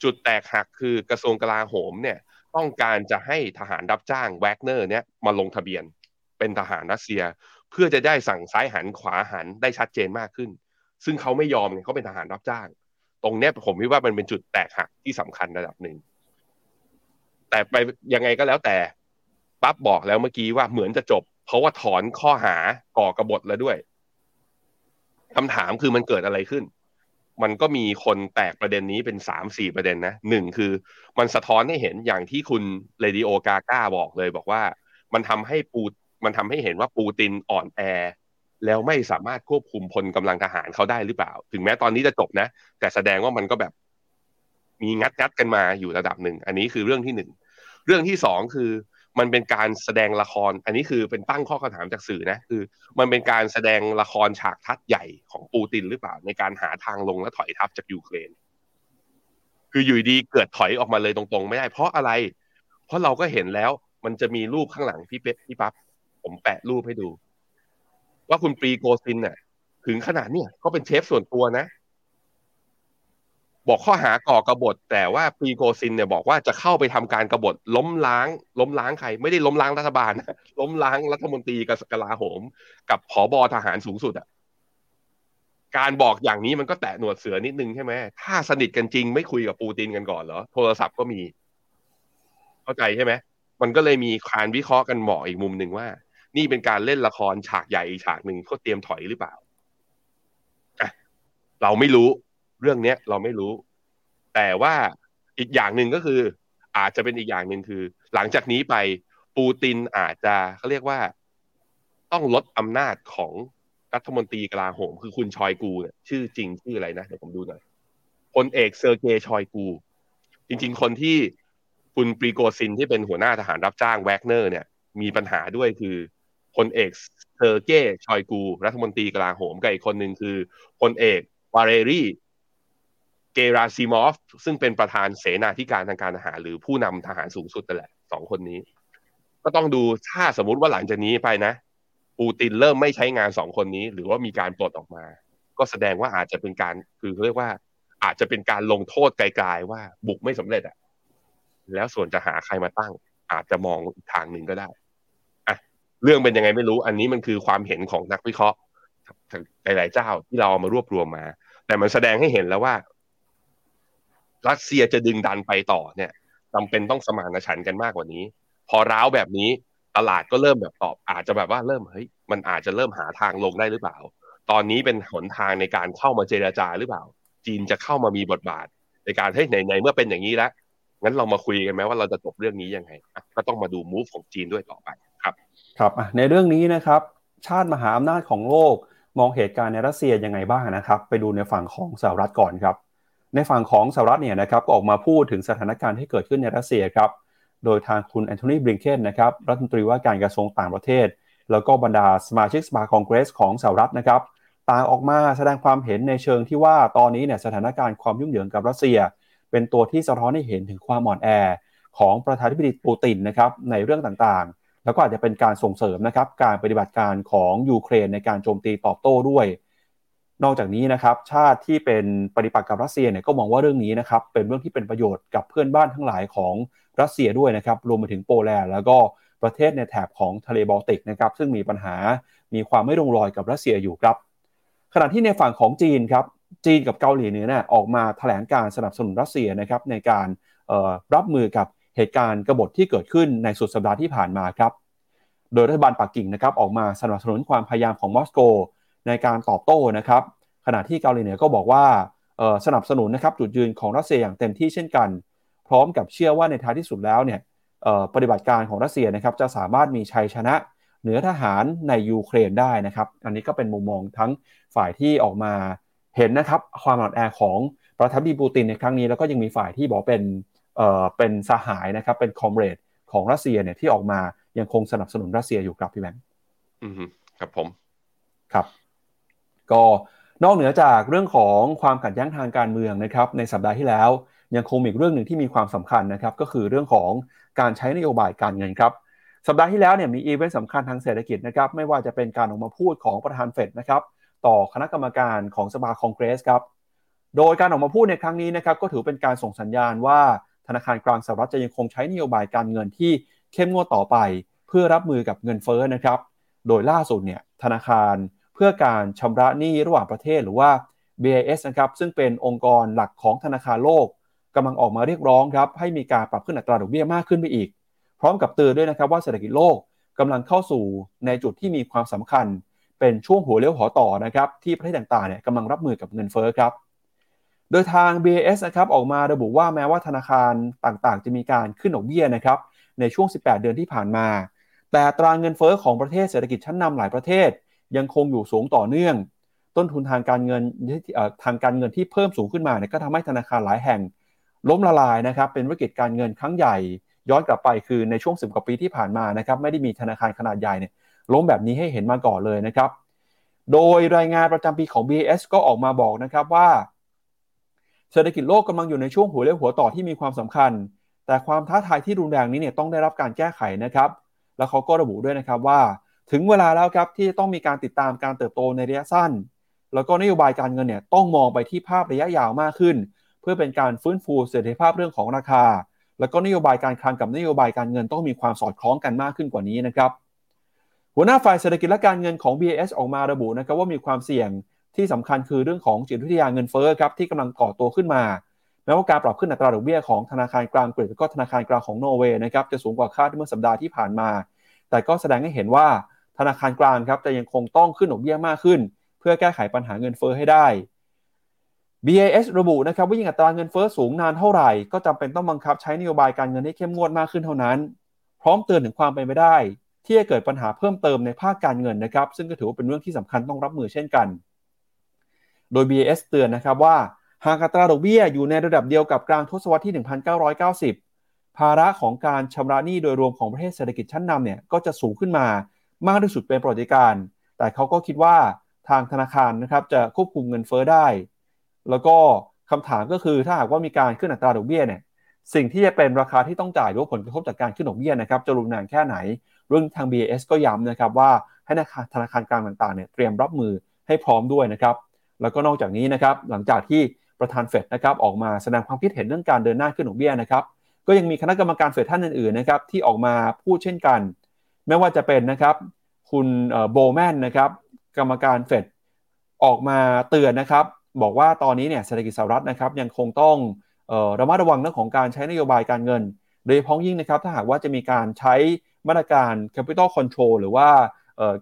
Speaker 3: จุดแตกหักคือกระทรวงกลาโหมเนี่ยต้องการจะให้ทหารรับจ้างแวกเนอร์เนี่ยมาลงทะเบียนเป็นทหารรัสเซีย เพื่อจะได้สั่งซ้ายหันขวาหันได้ชัดเจนมากขึ้น ซึ่งเขาไม่ยอมไงเขาเป็นทหารรับจ้าง ตรงเนี้ยผมคิดว่ามันเป็นจุดแตกหักที่สำคัญระดับหนึ่งแต่ไปยังไงก็แล้วแต่ปั๊บบอกแล้วเมื่อกี้ว่าเหมือนจะจบ เพราะว่าถอนข้อหาก่อกบฏแล้วด้วยคำถามคือมันเกิดอะไรขึ้น มันก็มีคนแตกประเด็นนี้เป็นสามสี่ประเด็นนะหนึ่งคือ มันสะท้อนให้เห็นอย่างที่คุณเรดิโอกาก้าบอกเลย บอกว่ามันทำให้ปูมันทำให้เห็นว่าปูตินอ่อนแอ แล้วไม่สามารถควบคุมพลกำลังทหารเขาได้หรือเปล่า ถึงแม้ตอนนี้จะจบนะ แต่แสดงว่ามันก็แบบ มีงัดงัดกันมาอยู่ระดับหนึ่ง อันนี้คือเรื่องที่หนึ่ง เรื่องที่สองคือ มันเป็นการแสดงละคร อันนี้คือเป็นตั้งข้อคำถามจากสื่อนะคือ มันเป็นการแสดงละครฉากทัดใหญ่ของปูตินหรือเปล่า ในการหาทางลงและถอยทัพจากยูเครน คืออยู่ดีเกิดถอยออกมาเลยตรงๆ ไม่ได้ เพราะอะไร เพราะเราก็เห็นแล้วมันจะมีรูปข้างหลังพี่เป๊ะพี่ปั๊บผมแปะรูปให้ดู ว่าคุณปรีโกซินเนี่ยถึงขนาดเนี่ยเขาเป็นเชฟส่วนตัวนะ บอกข้อหาก่อกบฏแต่ว่าปรีโกซินเนี่ยบอกว่าจะเข้าไปทำการกบฏล้มล้าง ล้มล้างใคร ไม่ได้ล้มล้างรัฐบาลนะล้มล้างรัฐมนตรีกับกลาโหม กับผอบอทหารสูงสุดอะการบอกอย่างนี้มันก็แตะหนวดเสือนิดนึงใช่ไหมถ้าสนิทกันจริงไม่คุยกับปูตินกันก่อนเหรอ โทรศัพท์ก็มี เข้าใจใช่ไหมมันก็เลยมีการวิเคราะห์กันหมออีกมุมหนึ่งว่า นี่เป็นการเล่นละครฉากใหญ่อีกฉากหนึ่งเขาเตรียมถอยหรือเปล่าเราไม่รู้ เรื่องเนี้ยเราไม่รู้ แต่ว่าอีกอย่างหนึ่งก็คือ อาจจะเป็นอีกอย่างหนึ่งคือ หลังจากนี้ไปปูตินอาจจะเขาเรียกว่า ต้องลดอำนาจของรัฐมนตรีกลาโหม คือคุณชอยกูเนี่ยชื่อจริงชื่ออะไรนะเดี๋ยวผมดูหน่อยพลเอกเซอร์เกย์ชอยกู จริง ๆ คนที่คุณปรีโกซินที่เป็นหัวหน้าทหารรับจ้างแวกเนอร์เนี่ย มีปัญหาด้วยคือพลเอกเซอร์เกย์ชอยกู รัฐมนตรีกลาโหมกับอีกคนหนึ่งคือพลเอกวาเรรี เกราซิมอฟ ซึ่งเป็นประธานเสนาธิการทางการทหาร หรือผู้นำทหารสูงสุดนั่นแหละสองคนนี้ ก็ต้องดูถ้าสมมุติว่าหลังจากนี้ไปนะปูตินเริ่มไม่ใช้งานสองคนนี้ หรือว่ามีการปลดออกมา ก็แสดงว่าอาจจะเป็นการคือเรียกว่า อาจจะเป็นการลงโทษไกลๆว่าบุกไม่สำเร็จอะแล้วส่วนจะหาใครมาตั้ง อาจจะมองอีกทางหนึ่งก็ได้อะเรื่องเป็นยังไงไม่รู้ อันนี้มันคือความเห็นของนักวิเคราะห์หลายๆเจ้าที่เราเอามารวบรวมมา แต่มันแสดงให้เห็นแล้วว่า รัสเซียจะดึงดันไปต่อเนี่ยจำเป็นต้องสมานฉันท์กันมากกว่านี้ พอร้าวแบบนี้ตลาดก็เริ่มแบบตอบ อาจจะแบบว่าเริ่มเฮ้ยมันอาจจะเริ่มหาทางลงได้หรือเปล่า ตอนนี้เป็นหนทางในการเข้ามาเจราจาหรือเปล่า จีนจะเข้ามามีบทบาท ในการให้ไหนๆเมื่อเป็นอย่างนี้แล้วงั้นเรามาคุยกันไหมว่าเราจะจบเรื่องนี้ยังไงก็ต้องมาดูมูฟของจีนด้วยต่อไปครับ
Speaker 2: ครับในเรื่องนี้นะครับ ชาติมหาอำนาจของโลกมองเหตุการณ์ในรัสเซียยังไงบ้างนะครับ ไปดูในฝั่งของสหรัฐก่อนครับ ในฝั่งของสหรัฐเนี่ยนะครับก็ออกมาพูดถึงสถานการณ์ที่เกิดขึ้นในรัสเซียครับโดยทางคุณแอนโทนีบริงเคนนะครับรัฐมนตรีว่าการกระทรวงต่างประเทศ แล้วก็บรรดาสมาชิกสภาคองเกรสของสหรัฐนะครับต่างออกมาแสดงความเห็นในเชิงที่ว่าตอนนี้เนี่ยสถานการณ์ความยุ่งเหยิงกับรัสเซีย เป็นตัวที่สะท้อนให้เห็นถึงความอ่อนแอ ของประธานาธิบดีปูตินนะครับในเรื่องต่างๆ แล้วก็อาจจะเป็นการส่งเสริมนะครับการปฏิบัติการของยูเครนในการโจมตีตอบโต้ด้วย นอกจากนี้นะครับชาติที่เป็นปฏิปักษ์กับรัสเซียเนี่ยก็มองว่าเรื่องนี้นะครับเป็นเรื่องที่เป็นประโยชน์กับเพื่อนบ้านทั้งหลายของรัสเซียด้วยนะครับรวมไปถึงโปแลนด์แล้วก็ประเทศในแถบของทะเลบอลติกนะครับซึ่งมีปัญหามีความไม่ลงรอยกับรัสเซียอยู่ครับ ขณะที่ในฝั่งของจีนครับจีนกับเกาหลีเหนือเนี่ยออกมาแถลงการณ์สนับสนุนรัสเซียนะครับในการรับมือกับเหตุการณ์กบฏที่เกิดขึ้นในสุดสัปดาห์ที่ผ่านมาครับ โดยรัฐบาลปักกิ่งนะครับออกมาสนับสนุนความพยายามของมอสโก ในการตอบโต้นะครับ ขณะที่เกาหลีเหนือก็บอกว่าสนับสนุนนะครับจุดยืนของรัสเซียอย่างเต็มที่เช่นกัน พร้อมกับเชื่อว่าในท้ายที่สุดแล้วเนี่ยปฏิบัติการของรัสเซียนะครับจะสามารถมีชัยชนะเหนือทหารในยูเครนได้นะครับ อันนี้ก็เป็นมุมมองทั้งฝ่ายที่ออกมาเห็นนะครับความอ่อนแอของประธานาธิบดีปูตินในครั้งนี้แล้วก็ยังมีฝ่ายที่บอกเป็นเอ่อเป็นสหายนะครับเป็น comrade ของรัสเซียเนี่ยที่ออกมายังคงสนับสนุนรัสเซียอยู่ครับพี่แบงค์
Speaker 3: อืมครับผม
Speaker 2: ครับ ก็นอกเหนือจากเรื่องของความขัดแย้งทางการเมืองนะครับในสัปดาห์ที่แล้ว ยังคงมีอีกเรื่องหนึ่งที่มีความสำคัญนะครับก็คือเรื่องของการใช้นโยบายการเงินครับสัปดาห์ที่แล้วเนี่ยมีอีเวนต์สำคัญทางเศรษฐกิจนะครับไม่ว่าจะเป็นการออกมาพูดของประธานเฟดนะครับต่อคณะกรรมการของสภาคองเกรสครับโดยการออกมาพูดในครั้งนี้นะครับก็ถือเป็นการส่งสัญญาณว่าธนาคารกลางสหรัฐจะยังคงใช้นโยบายการเงินที่เข้มงวดต่อไป เพื่อรับมือกับเงินเฟ้อนะครับ โดยล่าสุดเนี่ยธนาคาร พื่อการชำระหนี้ระหว่างประเทศหรือว่า BIS นะครับซึ่งเป็นองค์กรหลักของธนาคารโลกกำลังออกมาเรียกร้องครับให้มีการปรับขึ้นอัตราดอกเบี้ยมากขึ้นไปอีก พร้อมกับเตือนด้วยนะครับว่าเศรษฐกิจโลกกำลังเข้าสู่ในจุดที่มีความสำคัญ เป็นช่วงหัวเลี้ยวหัวต่อนะครับที่ประเทศต่างๆเนี่ยกำลังรับมือกับเงินเฟ้อครับโดยทาง BAS นะครับออกมาระบุว่าแม้ว่าธนาคารต่างๆ จะมีการขึ้นดอกเบี้ยนะครับในช่วง 18 เดือนที่ผ่านมา แต่ตราเงินเฟ้อของประเทศเศรษฐกิจชั้นนำหลายประเทศ ยังคงอยู่สูงต่อเนื่อง ต้นทุนทางการเงินทางการเงินที่เพิ่มสูงขึ้นมาเนี่ยก็ทำให้ธนาคารหลายแห่ง ล้มละลายนะครับเป็นวิกฤตการเงินครั้งใหญ่ ย้อนกลับไปคือในช่วง 10 กว่าปีที่ผ่านมานะครับไม่ได้มีธนาคารขนาดใหญ่เนี่ยล้มแบบนี้ให้เห็นมาก่อนเลยนะครับ โดยรายงานประจำปีของ BS ก็ออกมาบอกนะครับว่า เศรษฐกิจโลกกำลังอยู่ในช่วงหัวเรียวหัวต่อที่มีความสำคัญ แต่ความท้าทายที่รุนแรงนี้เนี่ยต้องได้รับการแก้ไขนะครับ แล้วเขาก็ระบุด้วยนะครับว่า ถึงเวลาแล้วครับที่ต้องมีการติดตามการเติบโตในระยะสั้น แล้วก็นโยบายการเงินเนี่ยต้องมองไปที่ภาพระยะยาวมากขึ้น เพื่อเป็นการฟื้นฟูเสถียรภาพเรื่องของราคา แล้วก็นโยบายการคลังกับนโยบายการเงินต้องมีความสอดคล้องกันมากขึ้นกว่านี้นะครับหัวหน้าฝ่ายเศรษฐกิจและการเงินของ BAS ออกมาระบุนะครับว่ามีความเสี่ยงที่สำคัญคือเรื่องของจิตวิทยาเงินเฟ้อครับที่กำลังก่อตัวขึ้นมาแม้ว่าการปรับขึ้นอัตราดอกเบี้ยของธนาคารกลางกรีกและก็ธนาคารกลางของโนเวย์นะครับจะสูงกว่าคาดเมื่อสัปดาห์ที่ผ่านมา แต่ก็แสดงให้เห็นว่า ธนาคารกลางครับจะยังคงต้องขึ้นดอกเบี้ยมากขึ้น เพื่อแก้ไขปัญหาเงินเฟ้อให้ได้ BIS ระบุนะครับว่ายิ่งอัตราเงินเฟ้อสูงนานเท่าไหร่ก็จำเป็นต้องบังคับใช้นโยบายการเงินให้เข้มงวดมากขึ้นเท่านั้น พร้อมเตือนถึงความเป็นไปได้ ที่จะเกิดปัญหาเพิ่มเติมในภาคการเงินนะครับ ซึ่งก็ถือว่าเป็นเรื่องที่สำคัญต้องรับมือเช่นกัน โดย BIS เตือนนะครับว่าหากอัตราดอกเบี้ยอยู่ในระดับเดียวกับกลางทศวรรษที่ 1990 ภาระของการชำระหนี้โดยรวมของประเทศเศรษฐกิจชั้นนำเนี่ยก็จะสูงขึ้นมา มากที่สุดเป็นประวัติการแต่เขาก็คิดว่าทางธนาคารนะครับจะควบคุมเงินเฟ้อได้ แล้วก็คำถามก็คือถ้าหากว่ามีการขึ้นอัตราดอกเบี้ยเนี่ยสิ่งที่จะเป็นราคาที่ต้องจ่ายหรือผลกระทบจากการขึ้นดอกเบี้ยนะครับจะรุนแรงแค่ไหน เรื่องทาง BAS ก็ย้ำนะครับว่าให้ธนาคารกลางต่างๆเนี่ยเตรียมรับมือให้พร้อมด้วยนะครับแล้วก็นอกจากนี้นะครับหลังจากที่ประธานเฟดนะครับออกมาแสดงความคิดเห็นเรื่องการเดินหน้าขึ้นดอกเบี้ยนะครับก็ยังมีคณะกรรมการเฟดท่านอื่นๆนะครับที่ออกมาพูดเช่นกัน ไม่ว่าจะเป็นนะครับ คุณโบแมนนะครับ กรรมการเฟดออกมาเตือนนะครับ บอกว่าตอนนี้เนี่ยเศรษฐกิจสหรัฐนะครับ ยังคงต้องระมัดระวังเรื่องของการใช้นโยบายการเงิน โดยเฉพาะยิ่งนะครับ ถ้าหากว่าจะมีการใช้มาตรการ capital control หรือว่า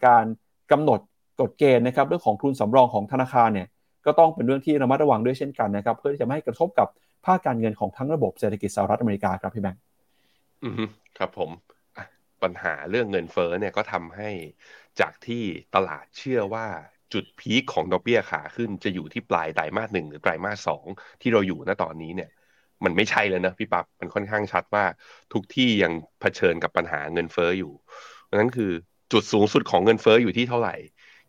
Speaker 2: การกำหนดกฎเกณฑ์นะครับ เรื่องของทุนสำรองของธนาคารเนี่ยก็ต้องเป็นเรื่องที่ระมัดระวังด้วยเช่นกันนะครับ เพื่อที่จะไม่ให้กระทบกับภาคการเงินของทั้งระบบเศรษฐกิจสหรัฐอเมริกาครับพี่แบงค์
Speaker 3: อืมครับผม ปัญหาเรื่องเงินเฟ้อเนี่ยก็ทำให้จากที่ตลาดเชื่อว่าจุดพีคของดอกเบี้ยขาขึ้นจะอยู่ที่ปลายไตรมาสหนึ่งหรือไตรมาสสองที่เราอยู่ณตอนนี้เนี่ย มันไม่ใช่เลยนะพี่ปับ๊บมันค่อนข้างชัดว่าทุกที่ยังเผชิญกับปัญหาเงินเฟ้ออยู่เพราะนั้นคือจุดสูงสุดของเงินเฟ้ออยู่ที่เท่าไหร่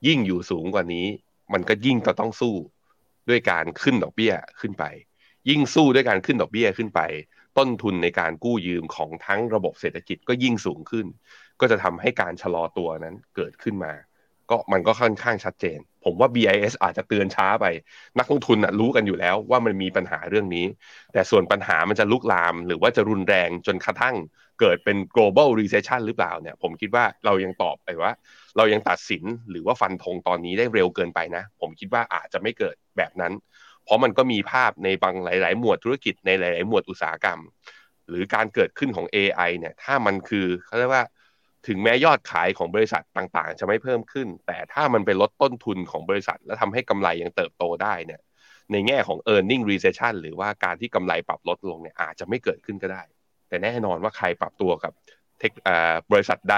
Speaker 3: ยิ่งอยู่สูงกว่านี้ มันก็ยิ่งจะต้องสู้ด้วยการขึ้นดอกเบี้ยขึ้นไป ยิ่งสู้ด้วยการขึ้นดอกเบี้ยขึ้นไป ต้นทุนในการกู้ยืมของทั้งระบบเศรษฐกิจก็ยิ่งสูงขึ้น ก็จะทำให้การชะลอตัวนั้นเกิดขึ้นมา ก็มันก็ค่อนข้างชัดเจน ผมว่า BIS อาจจะเตือนช้าไป นักลงทุนนะรู้กันอยู่แล้วว่ามันมีปัญหาเรื่องนี้ แต่ส่วนปัญหามันจะลุกลาม หรือว่าจะรุนแรงจนกระทั่งเกิดเป็น global recession หรือเปล่าเนี่ย ผมคิดว่าเรายังตอบไปว่า เรายังตัดสินหรือว่าฟันธงตอนนี้ได้เร็วเกินไปนะ ผมคิดว่าอาจจะไม่เกิดแบบนั้น ราะมันก็มีภาพในบางหลาย ๆ หมวดธุรกิจในหลาย ๆ หมวดอุตสาหกรรม หรือการเกิดขึ้นของ AI เนี่ย ถ้ามันคือเขาเรียกว่าถึงแม้ยอดขายของบริษัทต่าง ๆ จะไม่เพิ่มขึ้น แต่ถ้ามันไปลดต้นทุนของบริษัท และทำให้กำไรยังเติบโตได้เนี่ยในแง่ของ e a r n i n g recession หรือว่าการที่กำไรปรับลดลงเนี่ยอาจจะไม่เกิดขึ้นก็ได้ แต่แน่นอนว่าใครปรับตัวกับเทคบริษัทใด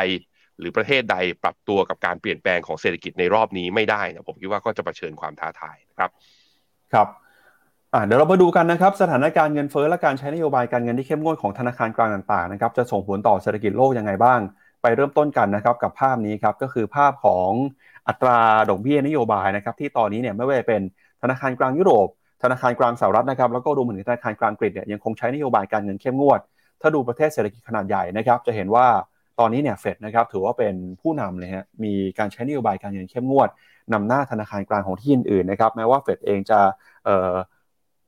Speaker 3: หรือประเทศใดปรับตัวกับการเปลี่ยนแปลงของเศรษฐกิจในรอบนี้ไม่ได้นะผมคิดว่าก็จะะเผชิญความท้าทายนะครับ
Speaker 2: ครับ เดี๋ยวเรามาดูกันนะครับสถานการณ์เงินเฟ้อและการใช้นโยบายการเงินที่เข้มงวดของธนาคารกลางต่างๆนะครับจะส่งผลต่อเศรษฐกิจโลกยังไงบ้าง ไปเริ่มต้นกันนะครับกับภาพนี้ครับก็คือภาพของอัตราดอกเบี้ยนโยบายนะครับที่ตอนนี้เนี่ยไม่ว่าจะเป็นธนาคารกลางยุโรป ธนาคารกลางสหรัฐนะครับแล้วก็รวมถึงธนาคารกลางอังกเนี่ยยังคงใช้นโยบายการเงินเข้มงวด ถ้าดูประเทศเศรษฐกิจขนาดใหญ่นะครับจะเห็นว่าตอนนี้เนี่ยเฟดนะครับถือว่าเป็นผู้นำเลยฮะมีการใช้นโยบายการเงินเข้มงวดนำหน้าธนาคารกลางของที่อื่นๆนะครับแม้ว่าเฟดเองจะเ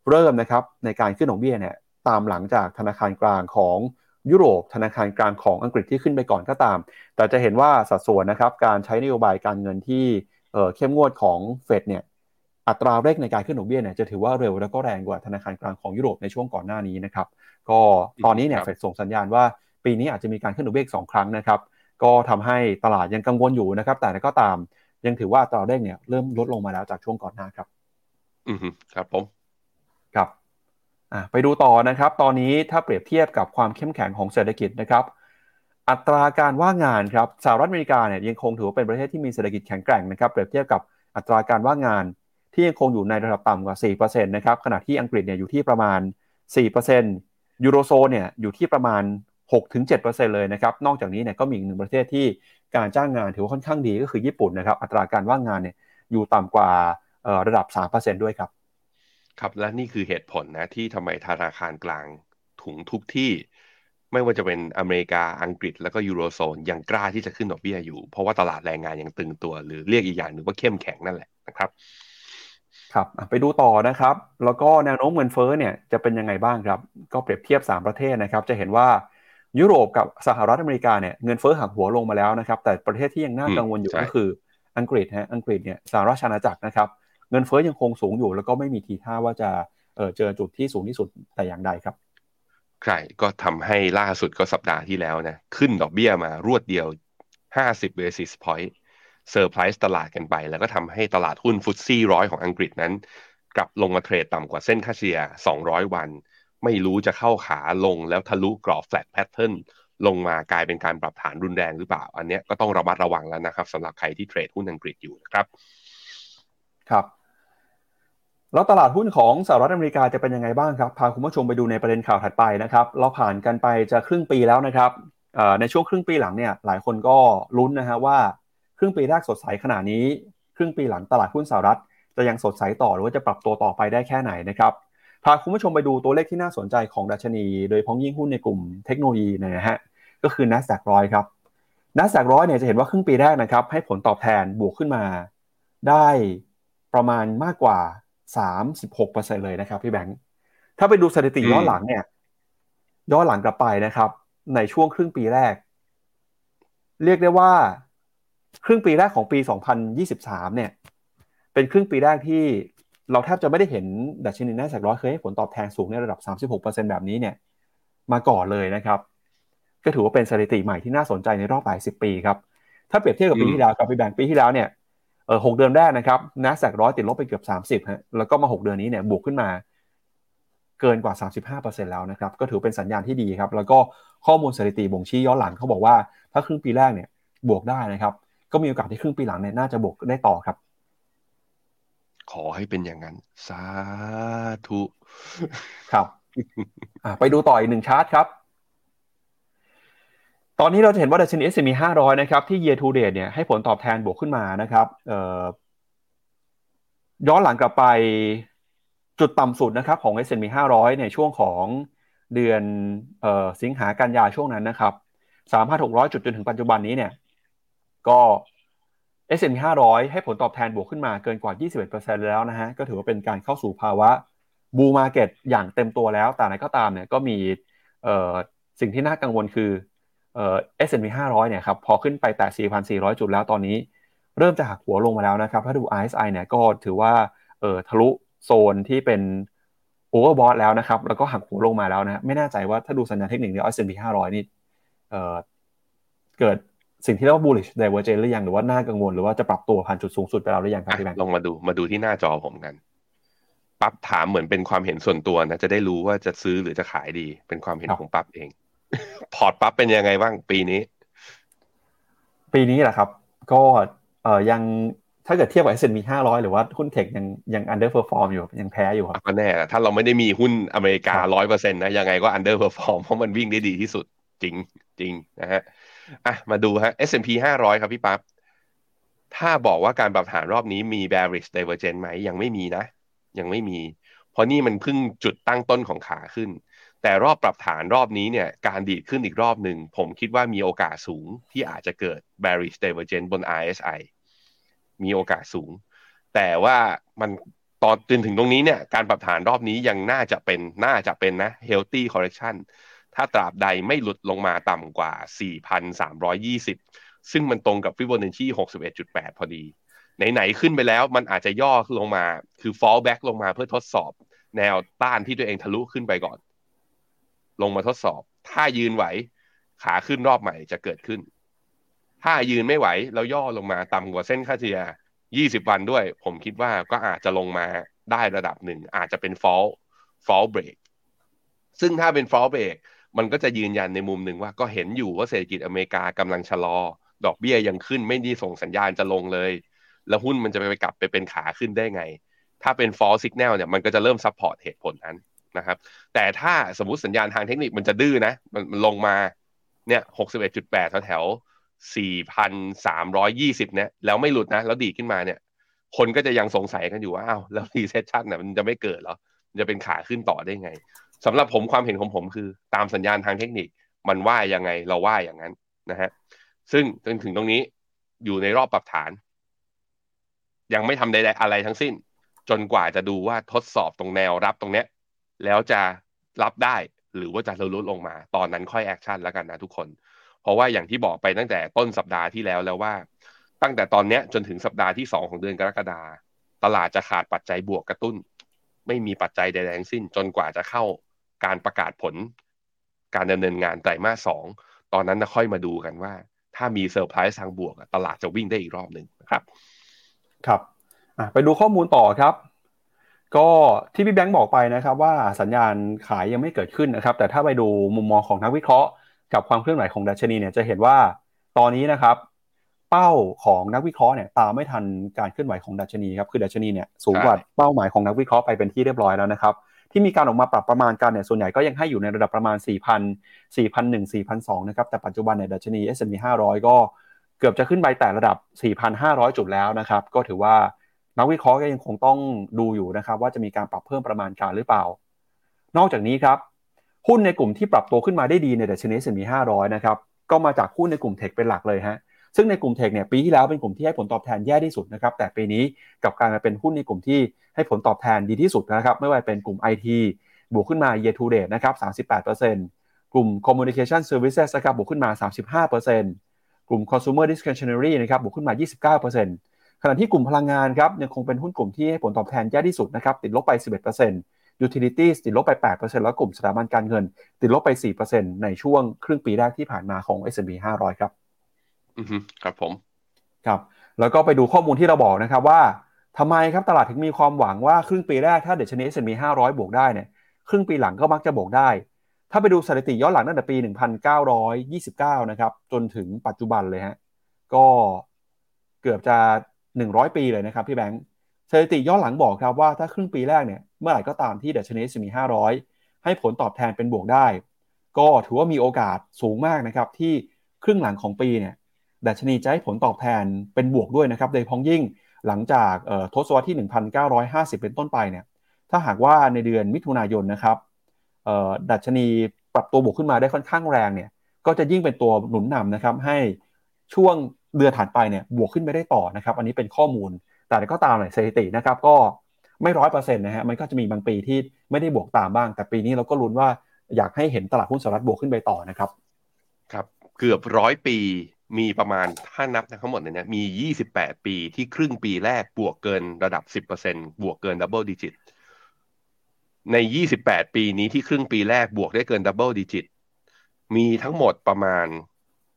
Speaker 2: เริ่มนะครับในการขึ้นดอกเบี้ยเนี่ยตามหลังจากธนาคารกลางของยุโรปธนาคารกลางของอังกฤษที่ขึ้นไปก่อนก็ตาม แต่จะเห็นว่าสัดส่วนนะครับการใช้นโยบายการเงินที่เข้มงวดของเฟดเนี่ยอัตราเร่งในการขึ้นดอกเบี้ยเนี่ยจะถือว่าเร็วแล้วก็แรงกว่าธนาคารกลางของยุโรปในช่วงก่อนหน้านี้นะครับก็ตอนนี้เนี่ยเฟดส่งสัญญาณว่าปีนี้อาจจะมีการขึ้นดอกเบี้ยสองครั้งนะครับก็ทำให้ตลาดยังกังวลอยู่นะครับ แต่ก็ตามยังถือว่าอัตราเร่งเนี่ยเริ่มลดลงมาแล้วจากช่วงก่อนหน้าครับ
Speaker 3: อืมครับผม
Speaker 2: ครับไปดูต่อนะครับ ตอนนี้ถ้าเปรียบเทียบกับความเข้มแข็งของเศรษฐกิจนะครับ อัตราการว่างงานครับสหรัฐอเมริกาเนี่ยยังคงถือว่าเป็นประเทศที่มีเศรษฐกิจแข็งแกร่งนะครับ เปรียบเทียบกับอัตราการว่างงาน ที่ยังคงอยู่ในระดับต่ำกว่า 4%นะครับ ขณะที่อังกฤษเนี่ยอยู่ที่ประมาณ 4%ยูโรโซนเนี่ยอยู่ที่ประมาณ 6-7%เลยนะครับ นอกจากนี้เนี่ยก็มีอีกหนึ่งประเทศที่การจ้างงานถือว่าค่อนข้างดีก็คือญี่ปุ่นนะครับ อัตราการว่างงานเนี่ยอยู่ต่ำกว่าระดับ 3%ด้วยครับ
Speaker 3: ครับและนี่คือเหตุผลนะที่ทำไมธนาคารกลางถุงทุกที่ ไม่ว่าจะเป็นอเมริกาอังกฤษแล้วก็ยูโรโซนยังกล้าที่จะขึ้นดอกเบี้ยอยู่ เพราะว่าตลาดแรงงานยังตึงตัว หรือเรียกอีกอย่างหนึ่งว่าเข้มแข็งนั่นแหละนะครับ
Speaker 2: ครับไปดูต่อนะครับ แล้วก็แนวโน้มเงินเฟ้อเนี่ยจะเป็นยังไงบ้างครับ ก็เปรียบเทียบ 3 ประเทศนะครับ จะเห็นว่ายุโรปกับสหรัฐอเมริกาเนี่ยเงินเฟ้อหักหัวลงมาแล้วนะครับ แต่ประเทศที่ยังน่ากังวลอยู่ก็คืออังกฤษฮะอังกฤษเนี่ยสหรัฐอาณาจักรนะครับ เงินเฟ้อยังคงสูงอยู่ แล้วก็ไม่มีทีท่าว่าจะเออเจอจุดที่สูงที่สุดแต่อย่างใดครับ
Speaker 3: ใช่ก็ทำให้ล่าสุดก็สัปดาห์ที่แล้วนะขึ้นดอกเบี้ยมารวดเดียว 50 basis point เซอร์ไพรส์ตลาดกันไป แล้วก็ทำให้ตลาดหุ้น FTSE ร้อยของอังกฤษนั้น กลับลงมาเทรดต่ำกว่าเส้นค่าเฉลี่ย 200 วัน ไม่รู้จะเข้าขาลงแล้วทะลุกรอบ flat pattern ลงมากลายเป็นการปรับฐานรุนแรงหรือเปล่า อันนี้ก็ต้องระมัดระวังแล้วนะครับสำหรับใครที่เทรดหุ้นอังกฤษอยู่นะครับ
Speaker 2: ครับ แล้วตลาดหุ้นของสหรัฐอเมริกาจะเป็นยังไงบ้างครับ พาคุณผู้ชมไปดูในประเด็นข่าวถัดไปนะครับ เราผ่านกันไปจะครึ่งปีแล้วนะครับในช่วงครึ่งปีหลังเนี่ยหลายคนก็ลุ้นนะฮะว่า ครึ่งปีแรกสดใสขนาดนี้ ครึ่งปีหลังตลาดหุ้นสหรัฐ จะยังสดใสต่อหรือว่าจะปรับตัวต่อไปได้แค่ไหนนะครับพาคุณผู้ชมไปดูตัวเลขที่น่าสนใจของดัชนี โดยพ้องยิ่งหุ้นในกลุ่มเทคโนโลยีนะฮะก็คือ NASDAQ ร้อยครับนัสแ a q ร้อยเนี่ยจะเห็นว่าครึ่งปีแรกนะครับให้ผลตอบแทนบวกขึ้นมา ได้ประมาณมากกว่า 36%เลยนะครับพี่แบงค์ถ้าไปดูสถิติย้อนหลังเนี่ยย้อนหลังกลับไปนะครับ ในช่วงครึ่งปีแรก เรียกได้ว่า ครึ่งปีแรกของปี 2023 เนี่ย เป็นครึ่งปีแรกที่เราแทบจะไม่ได้เห็นดัชนีนัสแ a q ร้อยเคยให้ผลตอบแทนสูงในระดับ 36%แบบนี้เนี่ยมาก่อนเลยนะครับ ก็ถือว่าเป็นสถิติใหม่ที่น่าสนใจในรอบหลายสิบปีครับ ถ้าเปรียบเทียบกับปีที่แล้วกับปีแบงปีที่แล้วเนี่ย เออหกเดือนแรกนะครับนัสแสกร้อยติดลบไปเกือบสามสิบฮะแล้วก็มาหกเดือนนี้เนี่ยบวกขึ้นมาเกินกว่า 35%แล้วนะครับ ก็ถือเป็นสัญญาณที่ดีครับ แล้วก็ข้อมูลสถิติบ่งชี้ย้อนหลังเขาบอกว่า ถ้าครึ่งปีแรกเนี่ยบวกได้นะครับ ก็มีโอกาสที่ครึ่งปีหลังเนี่ยน่าจะบวกได้ต่อครับ
Speaker 3: ขอให้เป็นอย่างนั้น สาธุ
Speaker 2: ครับ ไปดูต่ออีกหนึ่งชาร์ตครับ ตอนนี้เราจะเห็นว่าดัชนี S&P 500 นะครับ ที่ year to date เนี่ยให้ผลตอบแทนบวกขึ้นมานะครับย้อนหลังกลับไปจุดต่ำสุดนะครับของ S&P 500 ในช่วงของเดือนออสิงหากันยาช่วงนั้นนะครับ3,600 จุดจนถึงปัจจุบันนี้เนี่ยก็ S&P 500 ให้ผลตอบแทนบวกขึ้นมาเกินกว่า 21%แล้วนะฮะ ก็ถือว่าเป็นการเข้าสู่ภาวะบูมาเก็ตอย่างเต็มตัวแล้ว แต่ไหนก็ตามเนี่ยก็มีสิ่งที่น่ากังวลคือ เอ่อ S&P 500 เนี่ยครับพอขึ้นไปแต่ 4,400 จุดแล้วตอนนี้ เริ่มจะหักหัวลงมาแล้วนะครับ ถ้าดู RSI เนี่ยก็ถือว่าเออทะลุโซนที่เป็นโอเวอร์บอทแล้วนะครับ แล้วก็หักหัวลงมาแล้วนะไม่แน่ใจว่าถ้าดูสัญญาณเทคนิคใน S&P 500 นี่เออเกิดสิ่งที่เรียกว่า bullish divergence หรือยัง หรือว่าน่ากังวล หรือว่าจะปรับตัวผ่านจุดสูงสุดไปแล้วหรือยังครับพี่แบงค์
Speaker 3: ลองมาดูมาดูที่หน้าจอผมกันปั๊บถามเหมือนเป็นความเห็นส่วนตัวนะจะได้รู้ว่าจะซื้อหรือจะขายดีเป็นความเห็นของปั๊บเอง พอร์ตปั๊บเป็นยังไงบ้างปีนี้
Speaker 2: ปีนี้แหละครับ ก็เออยังถ้าเกิดเทียบกับ S&P 500 หรือว่าหุ้นเทคยังยัง underperform อยู่ยังแพ้อยู่ครับ
Speaker 3: ก็แน่ถ้าเราไม่ได้มีหุ้นอเมริการ้อยเปอร์เซ็นต์นะยังไงก็ underperform เพราะมันวิ่งได้ดีที่สุดจริงจริงนะฮะอะมาดูฮะ S&P 500 ครับพี่ปั๊บถ้าบอกว่าการปรับฐานรอบนี้มี bearish divergence ไหมยังไม่มีนะ ยังไม่มี เพราะนี่มันเพิ่งจุดตั้งต้นของขาขึ้น แต่รอบปรับฐานรอบนี้เนี่ยการดีดขึ้นอีกรอบหนึ่ง ผมคิดว่ามีโอกาสสูงที่อาจจะเกิด bearish divergence บน RSI มีโอกาสสูง แต่ว่ามันตอนจนถึงตรงนี้เนี่ยการปรับฐานรอบนี้ยังน่าจะเป็นน่าจะเป็นนะ healthy correction ถ้าตราบใดไม่หลุดลงมาต่ำกว่า 4,320 ซึ่งมันตรงกับฟิโบนัชชี61.8 พอดี ไหน ๆ ขึ้นไปแล้วมันอาจจะย่อลงมาคือ fall back ลงมาเพื่อทดสอบแนวต้านที่ตัวเองทะลุขึ้นไปก่อน ลงมาทดสอบ ถ้ายืนไหว ขาขึ้นรอบใหม่จะเกิดขึ้น ถ้ายืนไม่ไหวแล้วย่อลงมาต่ำกว่าเส้นค่าเฉลี่ย20 วันด้วย ผมคิดว่าก็อาจจะลงมาได้ระดับหนึ่ง อาจจะเป็น fall fall break ซึ่งถ้าเป็น fall break มันก็จะยืนยันในมุมหนึ่งว่าก็เห็นอยู่ว่าเศรษฐกิจอเมริกากำลังชะลอ ดอกเบี้ยยังขึ้นไม่ได้ส่งสัญญาณจะลงเลย แล้วหุ้นมันจะไปกลับไปเป็นขาขึ้นได้ไง ถ้าเป็น false signal เนี่ยมันก็จะเริ่ม support เหตุผลนั้น นะครับ แต่ถ้าสมมติสัญญาณทางเทคนิคมันจะดื้อนะ มันลงมาเนี่ยหกสิบเอ็ดจุดแปดแถวสี่พันสามร้อยยี่สิบเนี่ยแล้วไม่หลุดนะ แล้วดีขึ้นมาเนี่ย คนก็จะยังสงสัยกันอยู่ว่าอ้าวแล้ว recession เนี่ยมันจะไม่เกิดเหรอมันจะเป็นขาขึ้นต่อได้ไงสำหรับผมความเห็นของผมคือ ตามสัญญาณทางเทคนิคมันว่ายังไงเราว่าอย่างนั้นนะฮะซึ่งจนถึงตรงนี้อยู่ในรอบปรับฐาน ยังไม่ทำใดๆอะไรทั้งสิ้น จนกว่าจะดูว่าทดสอบตรงแนวรับตรงเนี้ย แล้วจะรับได้หรือว่าจะลดลงมา ตอนนั้นค่อยแอคชั่นแล้วกันนะทุกคน เพราะว่าอย่างที่บอกไปตั้งแต่ต้นสัปดาห์ที่แล้วแล้วว่า ตั้งแต่ตอนนี้จนถึงสัปดาห์ที่สองของเดือนกรกฎาตลาดจะขาดปัจจัยบวกกระตุ้น ไม่มีปัจจัยใดๆทั้งสิ้น จนกว่าจะเข้าการประกาศผล การดำเนินงานไตรมาสสองตอนนั้นจะค่อยมาดูกันว่า ถ้ามีเซอร์ไพรส์ทางบวกตลาดจะวิ่งได้อีกรอบหนึ่งนะครับ
Speaker 2: ครับไปดูข้อมูลต่อครับ ก็ที่พี่แบงค์บอกไปนะครับว่าสัญญาณขายยังไม่เกิดขึ้นนะครับ แต่ถ้าไปดูมุมมองของนักวิเคราะห์ กับความเคลื่อนไหวของดัชนีเนี่ยจะเห็นว่าตอนนี้นะครับ เป้าของนักวิเคราะห์เนี่ยตามไม่ทันการเคลื่อนไหวของดัชนีครับคือดัชนีเนี่ยสูงกว่าเป้าหมายของนักวิเคราะห์ไปเป็นที่เรียบร้อยแล้วนะครับที่มีการออกมาปรับประมาณกันเนี่ยส่วนใหญ่ก็ยังให้อยู่ในระดับประมาณ 4 0 0 0 4,001 4 0 0นะครับแต่ปัจจุบันเนี่ยดัชนี S&P 500 ก็เกือบจะขึ้นไปแต่ระดับ 4,500 จุดแล้วนะครับก็ถือว่า นักวิเคราะห์ก็ยังคงต้องดูอยู่นะครับ ว่าจะมีการปรับเพิ่มประมาณการหรือเปล่า นอกจากนี้ครับ หุ้นในกลุ่มที่ปรับตัวขึ้นมาได้ดีในดัชนี S&P 500 นะครับ ก็มาจากหุ้นในกลุ่มเทคเป็นหลักเลยฮะซึ่งในกลุ่มเทคเนี่ยปีที่แล้วเป็นกลุ่มที่ให้ผลตอบแทนแย่ที่สุดนะครับแต่ปีนี้กับการมาเป็นหุ้นในกลุ่มที่ให้ผลตอบแทนดีที่สุดนะครับไม่ว่าเป็นกลุ่ม IT บวกขึ้นมา year to date นะครับ38%กลุ่ม communication services นะครับบวกขึ้นมา 35%กลุ่ม consumer discretionary นะครับบวกขึ้นมา 29% ขณะที่กลุ่มพลังงานครับยังคงเป็นหุ้นกลุ่มที่ให้ผลตอบแทนแย่ที่สุดนะครับติดลบไป 11% utilities ติดลบไป 8%แล้วกลุ่มสถาบันการเงิน ติดลบไป 4%ในช่วงครึ่งปีแรกที่ผ่านมาของ S&P 500 ครับ
Speaker 3: อือครับผม
Speaker 2: ครับ แล้วก็ไปดูข้อมูลที่เราบอกนะครับว่าทำไมครับตลาดถึงมีความหวังว่าครึ่งปีแรกถ้าเดชนี S&P 500 บวกได้เนี่ยครึ่งปีหลังก็มักจะบวกได้ ถ้าไปดูสถิติย้อนหลังตั้งแต่ปี 1929 นะครับจนถึงปัจจุบันเลยฮะก็เกือบจะ 100 ปีเลยนะครับพี่แบงค์สถิติย้อนหลังบอกครับว่าถ้าครึ่งปีแรกเนี่ยเมื่อไหร่ก็ตามที่เดชนี S&P 500 ให้ผลตอบแทนเป็นบวกได้ ก็ถือว่ามีโอกาสสูงมากนะครับที่ครึ่งหลังของปีเนี่ยดัชนีจะให้ผลตอบแทนเป็นบวกด้วยนะครับโดยพ้องยิ่งหลังจากทศวรรษที่ 1950 เป็นต้นไปเนี่ยถ้าหากว่าในเดือนมิถุนายนนะครับดัชนีปรับตัวบวกขึ้นมาได้ค่อนข้างแรงเนี่ยก็จะยิ่งเป็นตัวหนุนนำนะครับให้ช่วง เดือนถัดไปเนี่ยบวกขึ้นไปได้ต่อนะครับอันนี้เป็นข้อมูล แต่ก็ตามหน่อยสถิตินะครับก็ไม่ร้อยเปอร์เซ็นต์นะฮะมันก็จะมีบางปีที่ไม่ได้บวกตามบ้าง แต่ปีนี้เราก็ลุ้นว่าอยากให้เห็นตลาดหุ้นสหรัฐบวกขึ้นไปต่อนะครับ
Speaker 3: ครับเกือบร้อยปีมีประมาณถ้านับทั้งหมดเนี่ยมี 28 ปีที่ครึ่งปีแรกบวกเกินระดับ 10%บวกเกิน double digit ใน 28 ปีนี้ที่ครึ่งปีแรกบวกได้เกิน double digitมีทั้งหมดประมาณ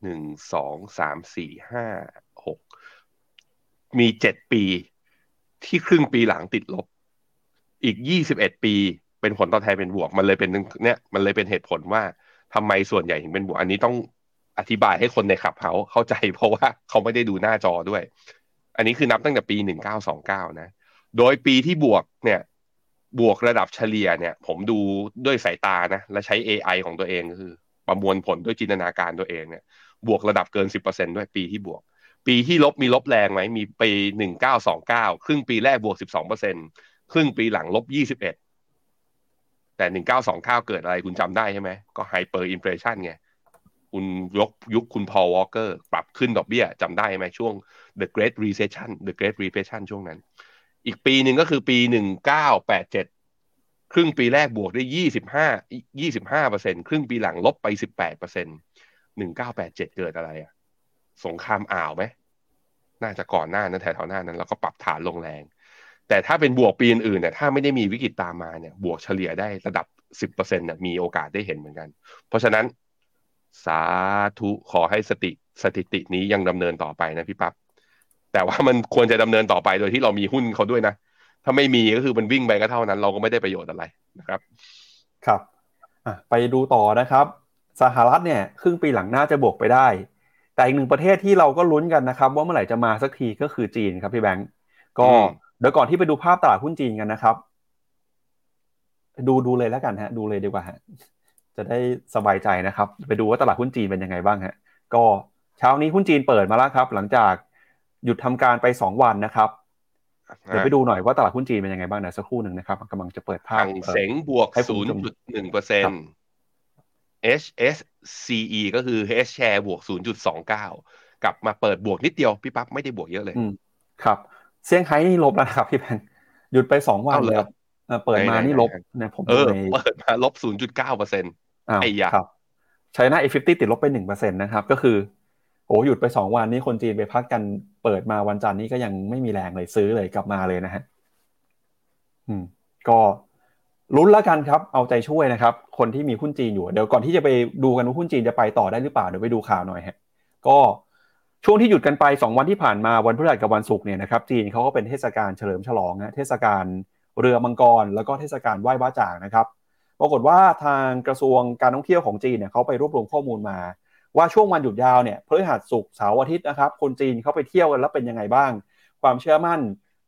Speaker 3: 1 2 3 4 5 6มี7ปีที่ครึ่งปีหลังติดลบ อีก21ปีเป็นผลตอบแทนเป็นบวก มันเลยเป็นเนี่ยมันเลยเป็นเหตุผลว่าทำไมส่วนใหญ่ถึงเป็นบวก อันนี้ต้องอธิบายให้คนในขับเขาเข้าใจเพราะว่าเขาไม่ได้ดูหน้าจอด้วย อันนี้คือนับตั้งแต่ปี1929นะ โดยปีที่บวกเนี่ยบวกระดับเฉลี่ยเนี่ย ผมดูด้วยสายตานะ และใช้ AI ของตัวเองคือ ประมวลผลด้วยจินตนาการตัวเองเนี่ย บวกระดับเกิน 10%ด้วยปีที่บวก ปีที่ลบมีลบแรงไหมมีปี 1929 ครึ่งปีแรกบวก 12%ครึ่งปีหลังลบ 21 แต่ 1929 เกิดอะไรคุณจำได้ใช่ไหมก็ hyperinflation ไงคุณยกยุคคุณพอลโวลคเกอร์ปรับขึ้นดอกเบี้ยจำได้ไหมช่วง the great recession the great recession ช่วงนั้น อีกปีหนึ่งก็คือปีหนึ่งเก้าแปดเจ็ดครึ่งปีแรกบวกได้ยี่สิบห้ายี่สิบห้าเปอร์เซ็นครึ่งปีหลังลบไปสิบแปดเปอร์เซ็น หนึ่งเก้าแปดเจ็ดเกิดอะไรอะสงครามอ่าวไหมน่าจะก่อนหน้านั้นแถวๆหน้านั้น แล้วก็ปรับฐานลงแรง แต่ถ้าเป็นบวกปีอื่นเนี่ยถ้าไม่ได้มีวิกฤตตามมาเนี่ย บวกเฉลี่ยได้ระดับสิบเปอร์เซ็นต์เนี่ยมีโอกาสได้เห็นเหมือนกัน เพราะฉะนั้นสาธุขอให้สติสถิตินี้ยังดำเนินต่อไปนะพี่ปับ๊บแต่ว่ามันควรจะดำเนินต่อไปโดยที่เรามีหุ้นเขาด้วยนะ ถ้าไม่มีก็คือมันวิ่งไปก็เท่านั้น เราก็ไม่ได้ประโยชน์อะไรนะครับ
Speaker 2: ครับไปดูต่อนะครับ สหรัฐเนี่ยครึ่งปีหลังน่าจะบวกไปได้ แต่อีกหนึ่งประเทศที่เราก็ลุ้นกันนะครับว่าเมื่อไหร่จะมาสักทีก็คือจีนครับพี่แบงก์ก็เดี๋ยวก่อนที่ไปดูภาพตลาดหุ้นจีนกันนะครับ ดูดูเลยแล้วกันฮะ ดูเลยดีกว่าฮะจะได้สบายใจนะครับ ไปดูว่าตลาดหุ้นจีนเป็นยังไงบ้างฮะก็เช้านี้หุ้นจีนเปิดมาแล้วครับ หลังจากหยุดทำการไปสองวันนะครับเดี๋ยวไปดูหน่อยว่าตลาดหุ้นจีนเป็นยังไงบ้างนะสักครู่หนึ่งนะครับกำลังจะเปิดภาพ
Speaker 3: เสงบวกศูนย์จุดหนึ่งเปอร์เซ็นต์ HSCE ก็คือ H share บวกศูนย์จุดสองเก้ากลับมาเปิดบวกนิดเดียว พี่ปั๊บไม่ได้บวกเยอะเลย
Speaker 2: ครับเซี่ยงไฮ้นี่ลบแล้วครับพี่แพงหยุดไปสองวันเลยเปิดมานี่ลบ
Speaker 3: นะผมเออเปิดมาลบศูนย์จุดเก้าเปอร์เซ็นต์ไอ้หยา
Speaker 2: ครับ China A fifty ติดลบไปหนึ่งเปอร์เซ็นต์นะครับ ก็คือโอ้หยุดไปสองวันนี้คนจีนไปพักกันเปิดมาวันจันทร์นี้ก็ยังไม่มีแรงเลยซื้อเลยกลับมาเลยนะฮะอืมก็ ลุ้นแล้วกันครับ เอาใจช่วยนะครับ คนที่มีหุ้นจีนอยู่ เดี๋ยวก่อนที่จะไปดูกันว่าหุ้นจีนจะไปต่อได้หรือเปล่า เดี๋ยวไปดูข่าวหน่อยฮะ ก็ช่วงที่หยุดกันไป 2 วันที่ผ่านมาวันพฤหัสกับวันศุกร์เนี่ยนะครับ จีนเขาก็เป็นเทศกาลเฉลิมฉลองนะเทศกาลเรือมังกร แล้วก็เทศกาลไหว้บ้าจ่างนะครับ ปรากฏว่าทางกระทรวงการท่องเที่ยวของจีนเนี่ยเขาไปรวบรวมข้อมูลมา ว่าช่วงวันหยุดยาวเนี่ยพฤหัสศุกร์เสาร์อาทิตย์นะครับคนจีนเขาไปเที่ยวกันแล้วเป็นยังไงบ้าง ความเชื่อมั่น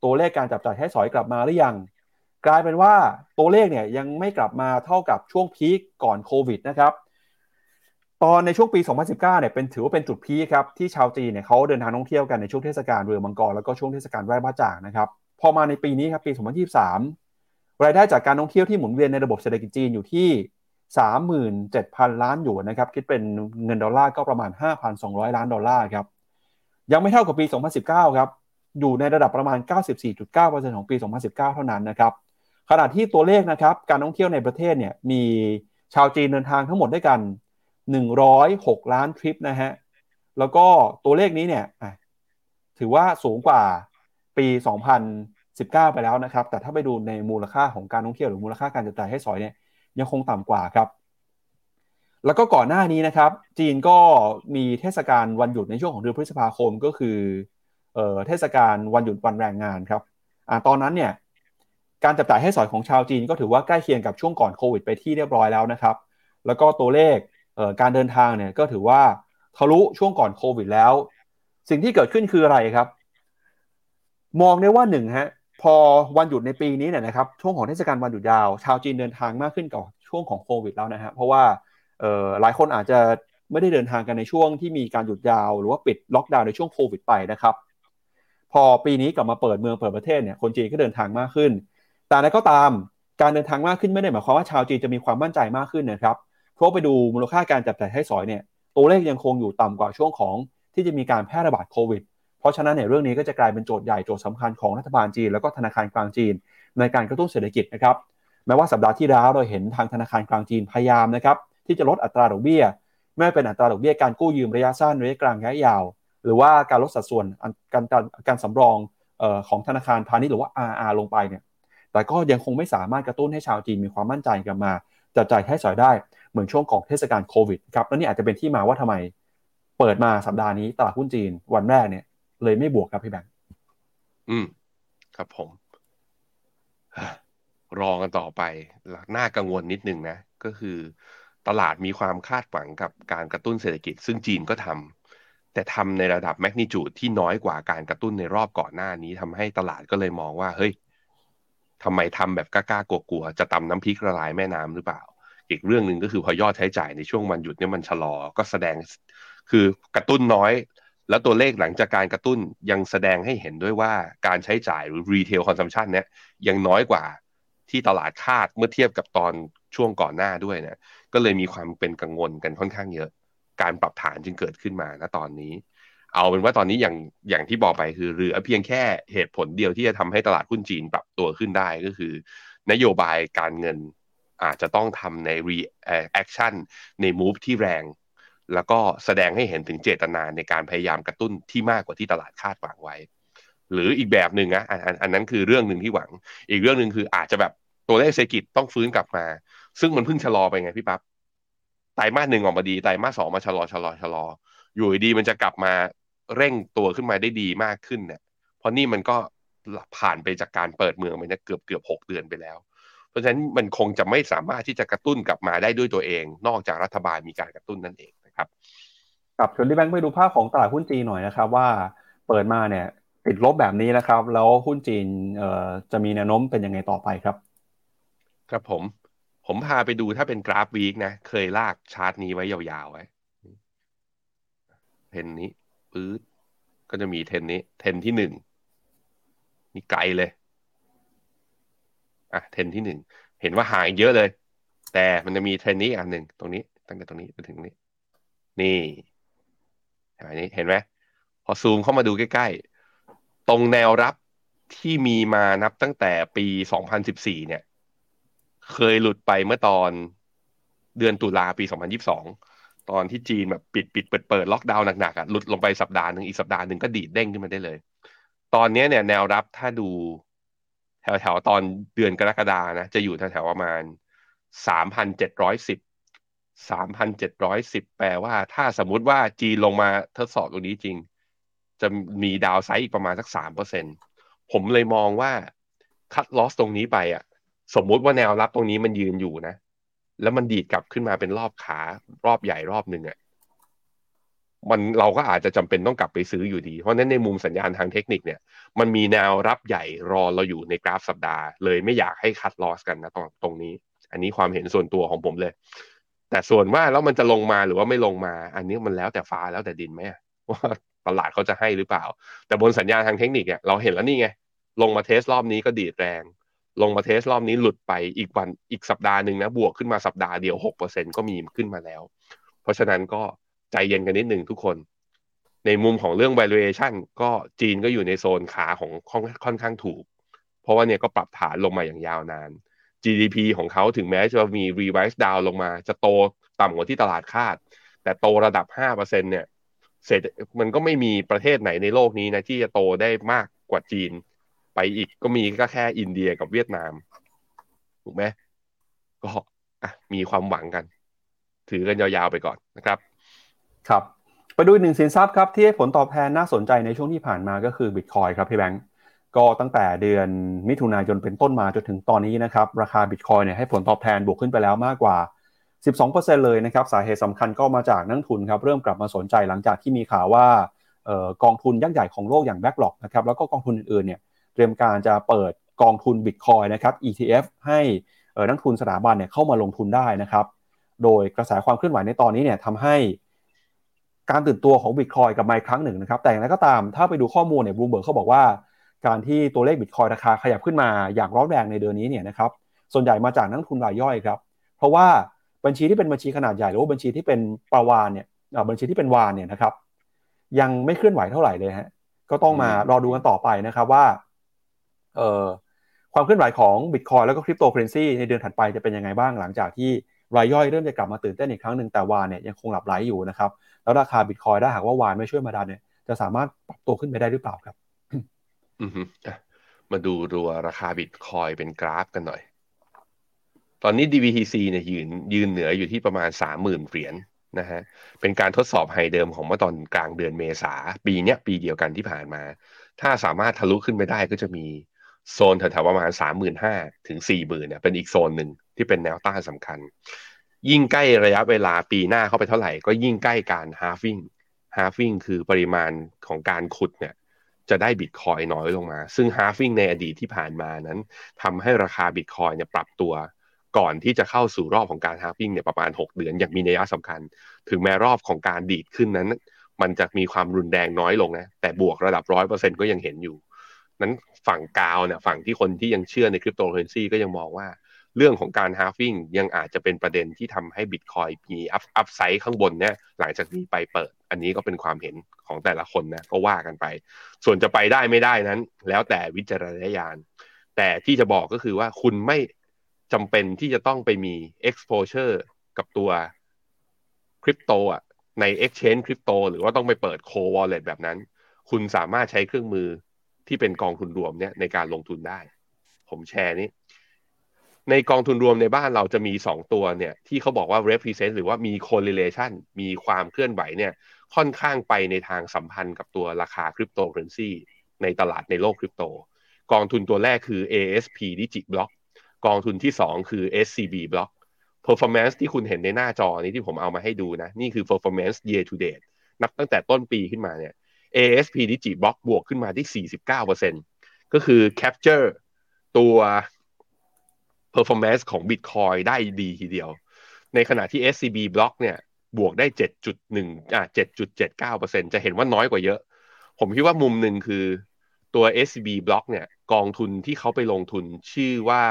Speaker 2: ตัวเลขการจับจ่ายใช้สอยกลับมาหรือยัง กลายเป็นว่าตัวเลขเนี่ยยังไม่กลับมาเท่ากับช่วงพีคก่อนโควิดนะครับ ตอนในช่วงปี 2019 เนี่ยเป็นถือว่าเป็นจุดพีคครับที่ชาวจีนเนี่ยเขาเดินทางท่องเที่ยวกันในช่วงเทศกาลเรือมังกรแล้วก็ช่วงเทศกาลไหว้บ้าจ่างนะครับ พอมาในปีนี้ครับปี 2023 รายได้จากการท่องเที่ยวที่หมุนเวียนในระบบเศรษฐกิจจีนอยู่ที่ 37,000 ล้านหยวนนะครับคิดเป็นเงินดอลลาร์ก็ประมาณ 5,200 ล้านดอลลาร์ครับยังไม่เท่ากับปี 2019 ครับอยู่ในระดับประมาณ 94.9%ของปี 2019 เท่านั้นนะครับ ขณะที่ตัวเลขนะครับการท่องเที่ยวในประเทศเนี่ยมีชาวจีนเดินทางทั้งหมดด้วยกัน 106 ล้านทริปนะฮะแล้วก็ตัวเลขนี้เนี่ยถือว่าสูงกว่าปี 2019 ไปแล้วนะครับ แต่ถ้าไปดูในมูลค่าของการท่องเที่ยวหรือมูลค่าการจัดจ่ายให้สอยเนี่ยยังคงต่ำกว่าครับ แล้วก็ก่อนหน้านี้นะครับ จีนก็มีเทศกาลวันหยุดในช่วงของเดือนพฤษภาคมก็คือเออเทศกาลวันหยุดวันแรงงานครับอ่าตอนนั้นเนี่ย การจับจ่ายให้สอยของชาวจีนก็ถือว่าใกล้เคียงกับช่วงก่อนโควิดไปที่เรียบร้อยแล้วนะครับ แล้วก็ตัวเลขการเดินทางเนี่ยก็ถือว่าทะลุช่วงก่อนโควิดแล้ว สิ่งที่เกิดขึ้นคืออะไรครับ มองได้ว่าหนึ่งฮะพอวันหยุดในปีนี้เนี่ยนะครับช่วงของเทศกาลวันหยุดยาว ชาวจีนเดินทางมากขึ้นกว่าช่วงของโควิดแล้วนะฮะเพราะว่าหลายคนอาจจะไม่ได้เดินทางกันในช่วงที่มีการหยุดยาว หรือว่าปิดล็อกดาวน์ในช่วงโควิดไปนะครับ พอปีนี้กลับมาเปิดเมืองเปิดประเทศเนี่ยคนจีนก็เดินทางมากขึ้น แต่นั้นก็ตามการเดินทางมากขึ้นไม่ได้หมายความว่าชาวจีนจะมีความมั่นใจมากขึ้นนะครับ เพราะไปดูมูลค่าการจับจ่ายให้สอยเนี่ยตัวเลขยังคงอยู่ต่ำกว่าช่วงของที่จะมีการแพร่ระบาดโควิด เพราะฉะนั้นเนี่ยเรื่องนี้ก็จะกลายเป็นโจทย์ใหญ่โจทย์สำคัญของรัฐบาลจีน แล้วก็ธนาคารกลางจีน ในการกระตุ้นเศรษฐกิจนะครับแม้ว่าสัปดาห์ที่แล้วเราเห็นทางธนาคารกลางจีนพยายามนะครับที่จะลดอัตราดอกเบี้ยไม่เป็นอัตราดอกเบี้ยการกู้ยืมระยะสั้นระยะกลางระยะยาว หรือว่าการลดสัดส่วนการการการสำรองของธนาคารพาณิชย์หรือว่า RR ลงไปเนี่ย แต่ก็ยังคงไม่สามารถกระตุ้นให้ชาวจีนมีความมั่นใจกลับมาจับจ่ายให้สอยได้เหมือนช่วงของเทศกาลโควิดครับและนี่อาจจะเป็นที่มาว่าทำไม เปิดมาสัปดาห์นี้ตลาดหุ้นจีนวันแรกเนี่ย เลยไม่บวกครับพี่แบงค์
Speaker 3: อืม ครับผมรอกันต่อไปน่ากังวลนิดนึงนะ ก็คือ ตลาดมีความคาดหวังกับการกระตุ้นเศรษฐกิจ ซึ่งจีนก็ทำแต่ทำในระดับ magnitude ที่น้อยกว่าการกระตุ้นในรอบก่อนหน้านี้ทำให้ตลาดก็เลยมองว่า เฮ้ย ทำไมทำแบบกล้ากลัวๆจะตำน้ำพริกละลายแม่น้ำหรือเปล่า อีกเรื่องหนึ่งก็คือพอยอดใช้จ่ายในช่วงวันหยุดเนี่ยมันชะลอก็แสดงคือกระตุ้นน้อย แล้วตัวเลขหลังจากการกระตุ้นยังแสดงให้เห็นด้วยว่าการใช้จ่ายหรือ retail consumption เนี่ยยังน้อยกว่าที่ตลาดคาดเมื่อเทียบกับตอนช่วงก่อนหน้าด้วยเนี่ยก็เลยมีความเป็นกังวลกันค่อนข้างเยอะ การปรับฐานจึงเกิดขึ้นมาณตอนนี้ เอาเป็นว่าตอนนี้อย่างอย่างที่บอกไปคือ หรือเพียงแค่เหตุผลเดียวที่จะทำให้ตลาดหุ้นจีนปรับตัวขึ้นได้ก็คือ นโยบายการเงินอาจจะต้องทำใน reaction ใน move ที่แรง แล้วก็แสดงให้เห็นถึงเจตนาในการพยายามกระตุ้นที่มากกว่าที่ตลาดคาดหวังไว้ หรืออีกแบบหนึ่งนะอันอันนั้นคือเรื่องหนึ่งที่หวัง อีกเรื่องหนึ่งคืออาจจะแบบตัวเลขเศรษฐกิจต้องฟื้นกลับมา ซึ่งมันเพิ่งชะลอไปไงพี่ปับ๊บไตรมาสหนึ่งออกมาดีไตรมาสสองมาชะลอชะลอชะลออยู่ดีมันจะกลับมา เร่งตัวขึ้นมาได้ดีมากขึ้นเนี่ยเพราะนี่มันก็ผ่านไปจากการเปิดเมืองไปนะเกือบเกือบหกเดือนไปแล้ว เพราะฉะนั้นมันคงจะไม่สามารถที่จะกระตุ้นกลับมาได้ด้วยตัวเอง นอกจากรัฐบาลมีการกระตุ้นนั่นเองนะครับ
Speaker 2: กับชวนที่แบงค์ไปดูภาพของตลาดหุ้นจีนหน่อยนะครับว่าเปิดมาเนี่ยติดลบแบบนี้นะครับ แล้วหุ้นจีนเอ่อจะมีแนวโน้มเป็นยังไงต่อไปครับ
Speaker 3: ครับผม ผมพาไปดูถ้าเป็นกราฟวีคนะ เคยลากชาร์ตนี้ไว้ยาวๆไว้เทนนี้ ปื๊ดก็จะมีเทนนี้เทนที่หนึ่งนี่ไกลเลยอะเทนที่หนึ่งเห็นว่าห่างเยอะเลย แต่มันจะมีเทนนี้อันหนึ่งตรงนี้ตั้งแต่ตรงนี้ไปถึงนี้ นี่อันนี้เห็นไหมพอซูมเข้ามาดูใกล้ๆ ตรงแนวรับที่มีมานับตั้งแต่ปี 2014 เนี่ย เคยหลุดไปเมื่อตอนเดือนตุลาปี 2022 ตอนที่จีนแบบปิดปิดเปิดเปิดล็อกดาวน์หนักๆอะหลุดลงไปสัปดาห์หนึ่งอีกสัปดาห์หนึ่งก็ดีดเด้งขึ้นมาได้เลย ตอนนี้เนี่ยแนวรับถ้าดูแถวๆตอนเดือนกรกฎานะ จะอยู่แถวๆประมาณสามพันเจ็ดร้อยสิบสามพันเจ็ดร้อยสิบแปลว่า ถ้าสมมุติว่าจีนลงมาทดสอบตรงนี้จริง จะมีดาวไซด์อีกประมาณสักสามเปอร์เซ็นผมเลยมองว่าคัดลอสตรงนี้ไปอะ สมมุติว่าแนวรับตรงนี้มันยืนอยู่นะ แล้วมันดีดกลับขึ้นมาเป็นรอบขารอบใหญ่รอบหนึ่งอะมันเราก็อาจจะจำเป็นต้องกลับไปซื้ออยู่ดี เพราะนั้นในมุมสัญญาณทางเทคนิคเนี่ย มันมีแนวรับใหญ่รอเราอยู่ในกราฟสัปดาห์ เลยไม่อยากให้คัดลอสกันนะตรงตรงนี้ อันนี้ความเห็นส่วนตัวของผมเลย แต่ส่วนว่าแล้วมันจะลงมาหรือว่าไม่ลงมา อันนี้มันแล้วแต่ฟ้าแล้วแต่ดินไหมว่าตลาดเขาจะให้หรือเปล่า แต่บนสัญญาณทางเทคนิคเนี่ยเราเห็นแล้วนี่ไง ลงมาเทสรอบนี้ก็ดีดแรง ลงมาเทสรอบนี้หลุดไปอีกวันอีกสัปดาห์หนึ่งนะบวกขึ้นมาสัปดาห์เดียวหกเปอร์เซ็นก็มีขึ้นมาแล้ว เพราะฉะนั้นก็ใจเย็นกันนิดหนึ่งทุกคน ในมุมของเรื่อง valuation ก็จีนก็อยู่ในโซนขาของค่อนข้างถูก เพราะว่าเนี่ยก็ปรับฐานลงมาอย่างยาวนาน GDP ของเขาถึงแม้จะมี revise down ลงมา จะโตต่ำกว่าที่ตลาดคาด แต่โตระดับ 5%เนี่ยเศรษฐมันก็ไม่มีประเทศไหนในโลกนี้นะที่จะโตได้มากกว่าจีน ไปอีกก็มีก็แค่อินเดียกับเวียดนาม ถูกไหมก็มีความหวังกัน ถือกันยาวๆไปก่อนนะครับ
Speaker 2: ครับไปดูหนึ่งสินทรัพย์ครับที่ให้ผลตอบแทนน่าสนใจในช่วงที่ผ่านมาก็คือบิตคอยครับพี่แบงก์ก็ตั้งแต่เดือนมิถุนายนเป็นต้นมาจนถึงตอนนี้นะครับ ราคาบิตคอยเนี่ยให้ผลตอบแทนบวกขึ้นไปแล้วมากกว่า 12%เลยนะครับ สาเหตุสำคัญก็มาจากนักทุนครับ เริ่มกลับมาสนใจหลังจากที่มีข่าวว่าออกองทุนยักษ์ใหญ่ของโลกอย่าง BlackRock นะครับแล้วก็กองทุนอื่นๆเนี่ย เตรียมการจะเปิดกองทุนบิตคอยนะครับ ETF ให้นักลงทุนสถาบันเนี่ยเข้ามาลงทุนได้นะครับ โดยกระแสความเคลื่อนไหวในตอนนี้เนี่ยทำให้การตื่นตัวของบิตคอยน์กลับมาอีกครั้งหนึ่งนะครับ แต่อย่างไรก็ตามถ้าไปดูข้อมูลเนี่ยบลูเบิร์กเขาบอกว่า การที่ตัวเลขบิตคอยน์ราคาขยับขึ้นมาอย่างร้อนแรงในเดือนนี้เนี่ยนะครับ ส่วนใหญ่มาจากนักลงทุนรายย่อยครับ เพราะว่าบัญชีที่เป็นบัญชีขนาดใหญ่หรือว่าบัญชีที่เป็นปลาวาฬเนี่ยบัญชีที่เป็นวาฬเนี่ยนะครับ ยังไม่เคลื่อนไหวเท่าไหร่เลยฮะก็ต้องมารอดูกันต่อไปนะครับว่า ความเคลื่อนไหวของบิตคอยแล้วก็คริปโตเคอเรนซีในเดือนถัดไปจะเป็นยังไงบ้างหลังจากที่รายย่อยเริ่มจะกลับมาตื่นเต้นอีกครั้งหนึ่งแต่วาฬเนี่ยยังคงหลับไหลอยู่นะครับแล้วราคาบิตคอยถ้าหากว่าวาฬไม่ช่วยมาดันเนี่ยจะสามารถปรับตัวขึ้นไปได้หรือเปล่าครับ
Speaker 3: อืมมาดูตัวราคาบิตคอยเป็นกราฟกันหน่อย ตอนนี้ BTC เนี่ยยืนยืนเหนืออยู่ที่ประมาณสามหมื่นเหรียญนะฮะเป็นการทดสอบ high เดิมของเมื่อตอนกลางเดือนเมษาปีเนี้ยปีเดียวกันที่ผ่านมา ถ้าสามารถทะลุขึ้นไปได้ก็จะมี โซนแถวๆประมาณสามหมื่นห้าถึงสี่หมื่นเนี่ยเป็นอีกโซนหนึ่งที่เป็นแนวต้านสำคัญ ยิ่งใกล้ระยะเวลาปีหน้าเข้าไปเท่าไหร่ ก็ยิ่งใกล้การ halving halving คือปริมาณของการขุดเนี่ยจะได้บิตคอยน้อยลงมา ซึ่ง halving ในอดีตที่ผ่านมานั้นทำให้ราคาบิตคอยเนี่ยปรับตัว ก่อนที่จะเข้าสู่รอบของการ halving เนี่ยประมาณ 6 เดือนอย่างมีนัยสำคัญ ถึงแม้รอบของการดีดขึ้นนั้น มันจะมีความรุนแรงน้อยลงนะ แต่บวกระดับร้อยเปอร์เซ็นก็ยังเห็นอยู่ นั้นฝั่งกาวเนี่ยฝั่งที่คนที่ยังเชื่อในคริปโตเคอเรนซีก็ยังมองว่า เรื่องของการ halving ยังอาจจะเป็นประเด็นที่ทำให้บิตคอยมี up upside ข้างบนเนี่ยหลังจากนี้ไปเปิด อันนี้ก็เป็นความเห็นของแต่ละคนนะก็ว่ากันไป ส่วนจะไปได้ไม่ได้นั้น แล้วแต่วิจารณญาณ แต่ที่จะบอกก็คือว่าคุณไม่จำเป็นที่จะต้องไปมี exposure กับตัวคริปโตอะใน exchange คริปโตหรือว่าต้องไปเปิด co wallet แบบนั้น คุณสามารถใช้เครื่องมือ ที่เป็นกองทุนรวมเนี่ยในการลงทุนได้ ผมแชร์นี้ ในกองทุนรวมในบ้านเราจะมีสองตัวเนี่ย ที่เขาบอกว่า represent หรือว่ามี correlation มีความเคลื่อนไหวเนี่ยค่อนข้างไปในทางสัมพันธ์กับตัวราคาคริปโตเคอเรนซีในตลาดในโลกคริปโต กองทุนตัวแรกคือ ASP Digiblock กองทุนที่ 2 คือ SCB Block performance ที่คุณเห็นในหน้าจอนี้ที่ผมเอามาให้ดูนะ นี่คือ performance year to date นับตั้งแต่ต้นปีขึ้นมาเนี่ย ASP Digiblock บวกขึ้นมาที่ 49%ก็คือ capture ตัว performance ของ Bitcoin ได้ดีทีเดียว ในขณะที่ SCB Block เนี่ย บวกได้ 7.1อ่า7.79%จะเห็นว่าน้อยกว่าเยอะ ผมคิดว่ามุมหนึ่งคือตัว SCB Block เนี่ย กองทุนที่เขาไปลงทุนชื่อว่า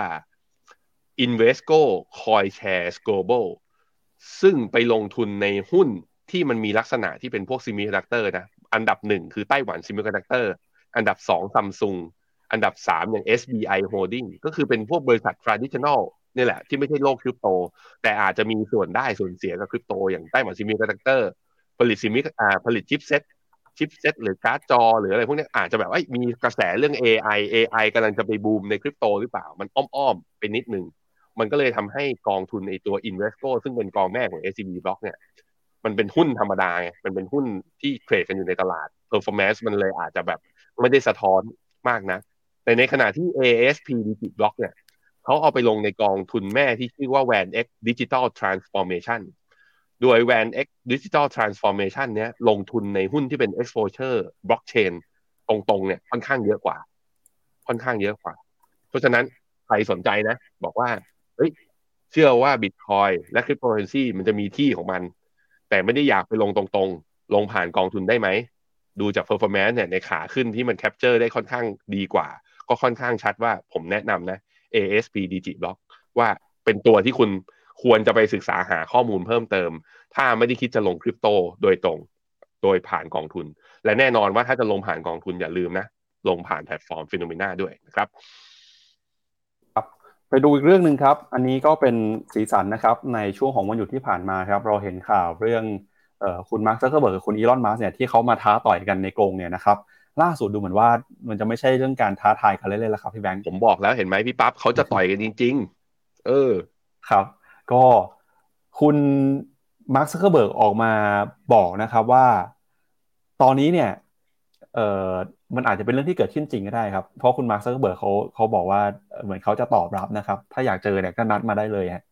Speaker 3: Invesco Coin Shares Global ซึ่งไปลงทุนในหุ้นที่มันมีลักษณะที่เป็นพวก semiconductor นะ อันดับหนึ่งคือไต้หวัน Semiconductor อันดับสองซัมซุงอันดับสามอย่าง SBI Holding ก็คือเป็นพวกบริษัท traditional นี่แหละ ที่ไม่ใช่โลกคริปโต แต่อาจจะมีส่วนได้ส่วนเสียกับคริปโต อย่างไต้หวัน Semiconductorผลิต semi อ่าผลิตชิปเซ็ตชิปเซ็ตหรือการ์ดจอ หรืออะไรพวกนี้อาจจะแบบว่ามีกระแสเรื่อง AI AI กำลังจะไปบูมในคริปโตหรือเปล่า มันอ้อมๆไปนิดนึง มันก็เลยทำให้กองทุนในตัว Invesco ซึ่งเป็นกองแม่ของ SCB Block เนี่ย มันเป็นหุ้นธรรมดาไงมันเป็นหุ้นที่เทรดกันอยู่ในตลาด performance มันเลยอาจจะแบบไม่ได้สะท้อนมากนะ แต่ในขณะที่ ASP Digit Block เนี่ยเขาเอาไปลงในกองทุนแม่ที่ชื่อว่า VanEck Digital Transformation โดย VanX Digital Transformation เนี้ยลงทุนในหุ้นที่เป็น exposure blockchain ตรงๆเนี่ยค่อนข้างเยอะกว่า ค่อนข้างเยอะกว่า เพราะฉะนั้นใครสนใจนะ บอกว่า เฮ้ย เชื่อว่า Bitcoin และคริปโตเคอเรนซีมันจะมีที่ของมัน แต่ไม่ได้อยากไปลงตรงๆ ลงผ่านกองทุนได้ไหม ดูจาก performance เนี่ยในขาขึ้นที่มัน capture ได้ค่อนข้างดีกว่า ก็ค่อนข้างชัดว่าผมแนะนำนะ ASP Digiblock ว่าเป็นตัวที่คุณควรจะไปศึกษาหาข้อมูลเพิ่มเติม ถ้าไม่ได้คิดจะลงคริปโตโดยตรง โดยผ่านกองทุน และแน่นอนว่าถ้าจะลงผ่านกองทุนอย่าลืมนะ ลงผ่านแพลตฟอร์ม Finnomena ด้วยนะครับ
Speaker 2: ไปดูอีกเรื่องหนึ่งครับ อันนี้ก็เป็นสีสันนะครับในช่วงของวันหยุดที่ผ่านมาครับ เราเห็นข่าวเรื่องออคุณมาร์คซักเคอร์เบิร์กกับคุณอีลอนมัสก์เนี่ยที่เขามาท้าต่อยกันในกรงเนี่ยนะครับล่าสุดดูเหมือนว่ามันจะไม่ใช่เรื่องการท้าทายกันเล่นๆแล้วครับพี่แบงค์
Speaker 3: ผมบอกแล้วเห็นไหมพี่ปั๊บเขาจะต่อยกันจริง ๆ เออ
Speaker 2: ครับ ก็คุณมาร์คซักเคอร์เบิร์กออกมาบอกนะครับว่า ตอนนี้เนี่ยเออ มันอาจจะเป็นเรื่องที่เกิดขึ้นจริงก็ได้ครับ เพราะคุณมาร์คซักเคอร์เบิร์กเขาเขาบอกว่าเหมือนเขาจะตอบรับนะครับ ถ้าอยากเจอเนี่ยก็นัดมาได้เลยฮะ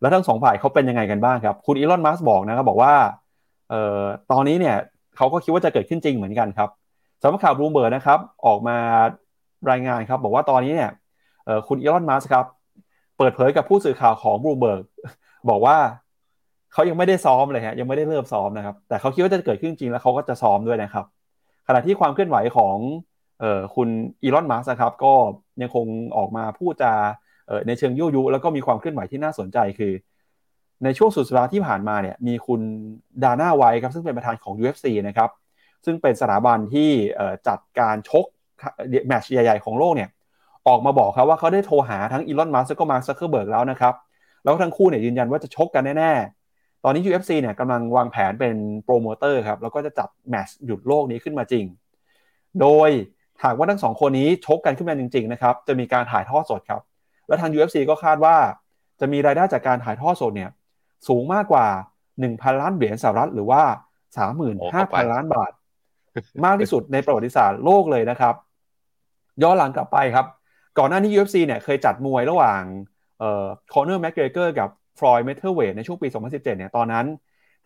Speaker 2: แล้วทั้งสองฝ่ายเขาเป็นยังไงกันบ้างครับ คุณอีลอนมัสก์บอกนะครับบอกว่าเอ่อตอนนี้เนี่ยเขาก็คิดว่าจะเกิดขึ้นจริงเหมือนกันครับสำนักข่าวบลูมเบิร์กนะครับ ออกมารายงานครับ บอกว่าตอนนี้เนี่ยเอ่อคุณอีลอนมัสก์ครับ เปิดเผยกับผู้สื่อข่าวของบลูมเบิร์กบอกว่าเขายังไม่ได้ซ้อมเลยฮะยังไม่ได้เริ่มซ้อมนะครับ แต่เขาคิดว่าจะเกิดขึ้นจริงแล้วเขาก็จะซ้อมด้วยนะครับ ขณะที่ความเคลื่อนไหวของเอ่อคุณอีลอนมัสก์ครับก็ยังคงออกมาพูดจาในเชิงยั่วยุ แล้วก็มีความเคลื่อนไหวที่น่าสนใจคือ ในช่วงสุดสัปดาห์ที่ผ่านมาเนี่ยมีคุณดาน่าไวท์ครับซึ่งเป็นประธานของ UFC นะครับซึ่งเป็นสถาบันที่จัดการชกแมตช์ใหญ่ ๆ ของโลกเนี่ยออกมาบอกครับว่าเขาได้โทรหาทั้งอีลอนมัสก์แล้วก็มาร์คซักเคอร์เบิร์กแล้วนะครับ แล้วทั้งคู่เนี่ยยืนยันว่าจะชกกันแน่ๆ ตอนนี้ UFC เนี่ยกำลังวางแผนเป็นโปรโมเตอร์ครับ แล้วก็จะจัดแมตช์หยุดโลกนี้ขึ้นมาจริง โดยหากว่าทั้งสองคนนี้ชกกันขึ้นมาจริงๆนะครับ จะมีการถ่ายทอดสดครับ และทาง UFC ก็คาดว่า จะมีรายได้จากการถ่ายทอดสดเนี่ยสูงมากกว่า 1,000 ล้านเหรียญสหรัฐหรือว่า 35,000 ล้านบาท มากที่สุดในประวัติศาสตร์โลกเลยนะครับย้อนหลังกลับไปครับ ก่อนหน้านี้ UFC เนี่ยเคยจัดมวยระหว่างเอ่อคอนเนอร์แมกเกรเกอร์กับ ฟลอยด์เมย์เวทเธอร์ในช่วงปี 2017 เนี่ยตอนนั้น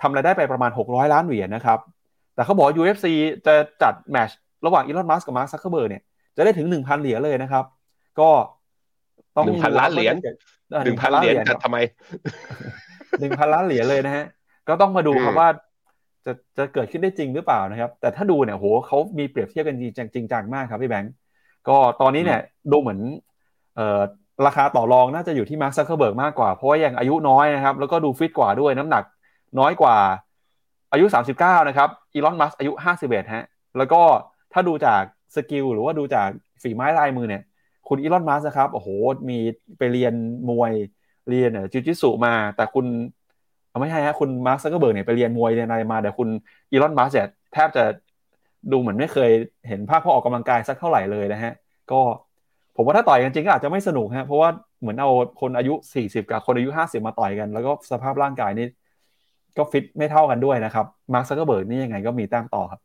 Speaker 2: ทำรายได้ไปประมาณ 600 ล้านเหรียญนะครับ แต่เขาบอก UFC จะจัดแมตช์ระหว่างอีลอนมัสก์กับมาร์คซักเคอร์เบิร์กเนี่ยจะได้ถึง 1,000 เหรียญเลยนะครับ ก็
Speaker 3: ต้องหนึ่งพันล้านเหรียญหนึ่งพันล้านเหรียญทำไม
Speaker 2: หนึ่งพันล้านเหรียญเลยนะฮะก็ต้องมาดูครับว่าจะจะเกิดขึ้นได้จริงหรือเปล่านะครับ แต่ถ้าดูเนี่ยโหเขามีเปรียบเทียบกันจริงจริงจังมากครับพี่แบงก์ก็ตอนนี้เนี่ยดูเหมือนเอ่อ ราคาต่อรองน่าจะอยู่ที่มาร์คซักเคอร์เบิร์กมากกว่า เพราะว่ายังอายุน้อยนะครับ แล้วก็ดูฟิตกว่าด้วยน้ำหนักน้อยกว่า อายุ 39 นะครับอีลอนมัสก์อายุ 51 ฮะ แล้วก็ถ้าดูจาก skill หรือว่าดูจากฝีไม้ลายมือเนี่ย คุณอีลอนมัสก์นะครับโอ้โหมีไปเรียนมวยเรียนจิวจิสุมา แต่คุณไม่ใช่ฮะคุณมาร์คซักเกอร์เบิร์กเนี่ยไปเรียนมวยเรียนอะไรมาแต่คุณอีลอนมัสก์เนี่ยแทบจะดูเหมือนไม่เคยเห็นภาพพ่อออกกำลังกายสักเท่าไหร่เลยนะฮะก็ ผมว่าถ้าต่อยกันจริงก็อาจจะไม่สนุกฮะเพราะว่าเหมือนเอาคนอายุ 40 กับคนอายุ 50 มาต่อยกัน แล้วก็สภาพร่างกายนี่ก็ฟิตไม่เท่ากันด้วยนะครับมาร์คซักเกอร์เบิร์กนี่ยังไงก็มีแต้มต่อครับ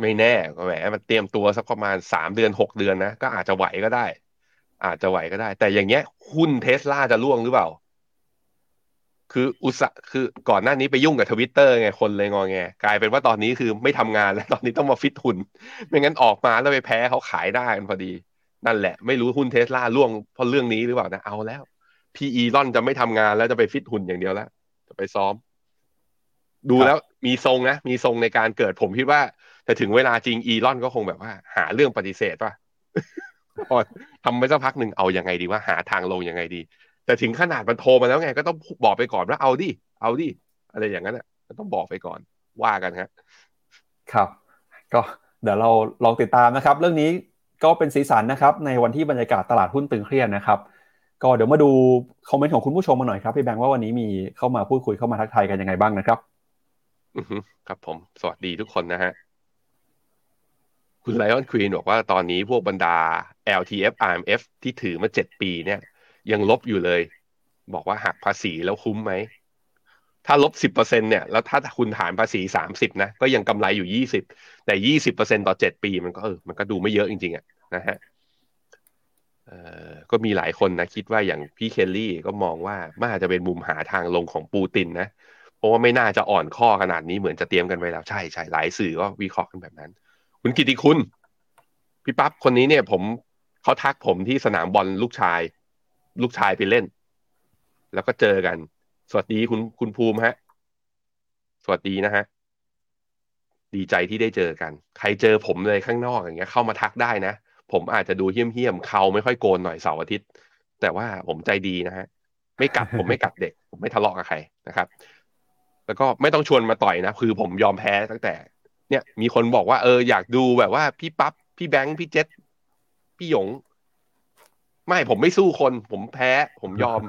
Speaker 3: ไม่แน่ก็แหมมันเตรียมตัวสักประมาณสามเดือนหกเดือนนะ ก็อาจจะไหวก็ได้ อาจจะไหวก็ได้ แต่อย่างเงี้ยหุ้นเทสลาจะร่วงหรือเปล่า คืออุตส่าห์คือก่อนหน้านี้ไปยุ่งกับทวิตเตอร์ไงคนเลยงองแงกลายเป็นว่าตอนนี้คือไม่ทำงานแล้วตอนนี้ต้องมาฟิตหุ่นไม่งั้นออกมาแล้วไปแพ้เขาขายหน้ากันพอดี นั่นแหละ ไม่รู้หุ้นเทสลาร่วงเพราะเรื่องนี้หรือเปล่านะเอาแล้วพีอีร่อนจะไม่ทำงานแล้วจะไปฟิตหุ่นอย่างเดียวแล้ว จะไปซ้อม ดูแล้วมีทรงนะ มีทรงในการเกิดผมคิดว่า แต่ถึงเวลาจริงอีลอนก็คงแบบว่า หาเรื่องปฏิเสธป่ะพอทำไปสักพักหนึ่งเอาอยัางไงดีว่าหาทางลงยังไงดี แต่ถึงขนาดมันโทรมาแล้วไง ก็ต้องบอกไปก่อนว่าเอาดิเอาดิอะไรอย่างนั้นอะต้องบอกไปก่อนว่ากันครับ
Speaker 2: ครับ ก็เดี๋ยวเราลองติดตามนะครับ เรื่องนี้ ก็เป็นสีสันนะครับในวันที่บรรยากาศตลาดหุ้นตึงเครียดนะครับ ก็เดี๋ยวมาดูคอมเมนต์ของคุณผู้ชมมาหน่อยครับพี่แบงค์ว่าวันนี้มีเข้ามาพูดคุยเข้ามาทักทายกันยังไงบ้างนะครับ
Speaker 3: ครับผม สวัสดีทุกคนนะฮะ คุณไลออนควีนบอกว่าตอนนี้พวกบรรดา LTF RMF ที่ถือมาเจ็ดปีเนี่ย ยังลบอยู่เลย บอกว่าหักภาษีแล้วคุ้มไหม ถ้าลบสิบเปอร์เซ็นเนี่ย แล้วถ้าคุณฐานภาษีสามสิบนะ ก็ยังกำไรอยู่ยี่สิบแต่ยี่สิบเปอร์เซ็นต่อเจ็ดปีมันก็เออมันก็ดูไม่เยอะจริงๆอะ นะฮะก็มีหลายคนนะคิดว่าอย่างพี่เคลลี่ก็มองว่ามันอาจะเป็นมุมหาทางลงของปูตินนะ เพราะว่าไม่น่าจะอ่อนข้อขนาดนี้เหมือนจะเตรียมกันไว้แล้วใช่ใช่หลายสื่อก็วิเคราะห์กันแบบนั้น คุณกิติคุณ พี่ปั๊บคนนี้เนี่ย ผมเขาทักผมที่สนามบอลลูกชาย ลูกชายไปเล่น แล้วก็เจอกัน สวัสดีคุณคุณภูมิฮะ สวัสดีนะฮะดีใจที่ได้เจอกัน ใครเจอผมเลยข้างนอกอย่างเงี้ย เข้ามาทักได้นะ ผมอาจจะดูเหี้ยมเหี้ยมเขาไม่ค่อยโกนหน่อยเสาร์อาทิตย์ แต่ว่าผมใจดีนะฮะ ไม่กัดผมไม่กัดเด็ก ผมไม่ทะเลาะกับใครนะครับ แล้วก็ไม่ต้องชวนมาต่อยนะ คือผมยอมแพ้ตั้งแต่ เนี่ย มีคนบอกว่าเอออยากดูแบบว่าพี่ปั๊บพี่แบงค์พี่เจษพี่หยง ไม่ผมไม่สู้คน ผมแพ้ ผมยอม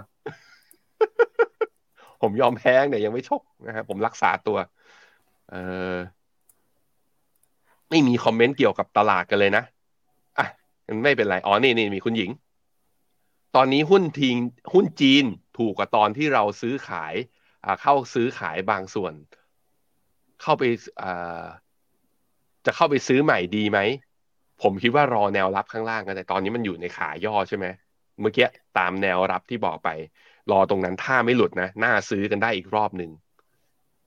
Speaker 3: ผมยอมแพ้เนี่ยยังไม่ชกนะครับผมรักษาตัว เออไม่มีคอมเมนต์เกี่ยวกับตลาดกันเลยนะอะ ไม่เป็นไรอ๋อนี่นี่มีคุณหญิง ตอนนี้หุ้นทิงหุ้นจีนถูกกว่าตอนที่เราซื้อขายอ่าเข้าซื้อขายบางส่วน เข้าไปอ่าจะเข้าไปซื้อใหม่ดีไหม ผมคิดว่ารอแนวรับข้างล่างกันแต่ตอนนี้มันอยู่ในขาย่อใช่ไหมเมื่อกี้ตามแนวรับที่บอกไป รอตรงนั้นถ้าไม่หลุดนะน่าซื้อกันได้อีกรอบหนึ่ง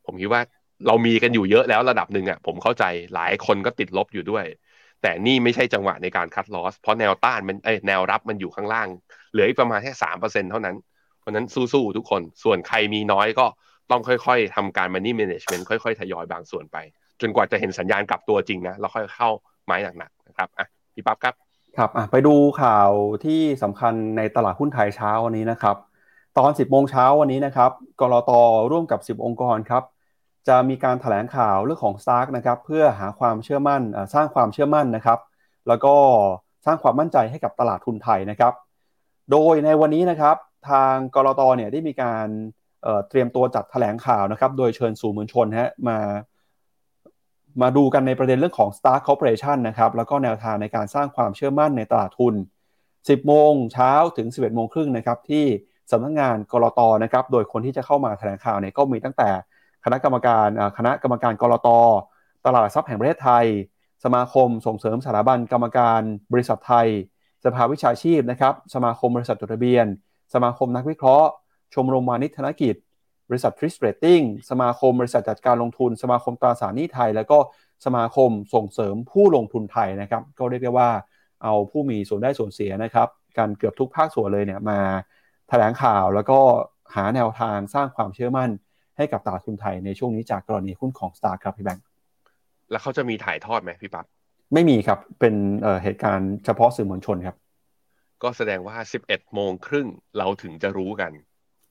Speaker 3: ผมคิดว่าเรามีกันอยู่เยอะแล้วระดับหนึ่งอะ ผมเข้าใจหลายคนก็ติดลบอยู่ด้วย แต่นี่ไม่ใช่จังหวะในการคัดลอส เพราะแนวต้านมันเอ้ยแนวรับมันอยู่ข้างล่าง เหลืออีกประมาณแค่สามเปอร์เซ็นเท่านั้น เพราะนั้นสู้ๆทุกคน ส่วนใครมีน้อยก็ต้องค่อยๆทำการ money management ค่อยๆ ทยอยบางส่วนไป จนกว่าจะเห็นสัญญาณกลับตัวจริงนะแล้วค่อยเข้าไม้หนักๆนะครับอะพี่ปั๊บครับ
Speaker 2: ครับไปดูข่าวที่สำคัญในตลาดหุ้นไทยเช้าวันนี้นะครับ ตอน 10 โมงเช้าวันนี้นะครับกรตร่วมกับ 10 องค์กรครับ จะมีการถแถลงข่าวเรื่องของ s t a r k นะครับเพื่อหาความเชื่อมั่นสร้างความเชื่อมั่นนะครับแล้วก็สร้างความมั่นใจให้กับตลาดทุนไทยนะครับ โดยในวันนี้นะครับทางกรตเนี่ยได้มีการเตรียมตัวจัดถแถลงข่าวนะครับโดยเชิญสู่มวลชนฮะมามาดูกันในประเด็นเรื่องของ Star Corporation นะครับแล้วก็แนวทางในการสร้างความเชื่อมั่นในตลาดทุน 10 โมงเช้าถึง 11 โมงครึ่งนะครับที่สำนักงงานกรตนะครับโดยคนที่จะเข้ามาแถลงข่าวเนี่ยก็มีตั้งแต่ คณะกรรมการคณะกรรมการกรตตลาดทรัพย์แห่งประเทศไทย สมาคมส่งเสริมสถาบันกรรมการบริษัทไทย สภาวิชาชีพนะครับสมาคมบริษัทจดทะเบียน สมาคมนักวิเคราะห์ ชมรมวานิชธนกิจ บริษัททริสเรตติ้งสมาคมบริษัทจัดการลงทุน สมาคมตราสารหนี้ไทย แล้วก็สมาคมส่งเสริมผู้ลงทุนไทยนะครับก็เรียกได้ว่าเอาผู้มีส่วนได้ส่วนเสียนะครับการเกือบทุกภาคส่วนเลยเนี่ยมาแถลงข่าวแล้วก็หาแนวทางสร้างความเชื่อมั่น ให้กับตลาดทุนไทยในช่วงนี้จากกรณีหุ้นของ Star ครับพี่แบงค์
Speaker 3: แล้วเขาจะมีถ่ายทอดไหมพี่ปับ๊บ
Speaker 2: ไม่มีครับเป็นเหตุการณ์เฉพาะสื่อมวลชนครับ
Speaker 3: ก็แสดงว่า 11โมงครึ่งเราถึงจะรู้กัน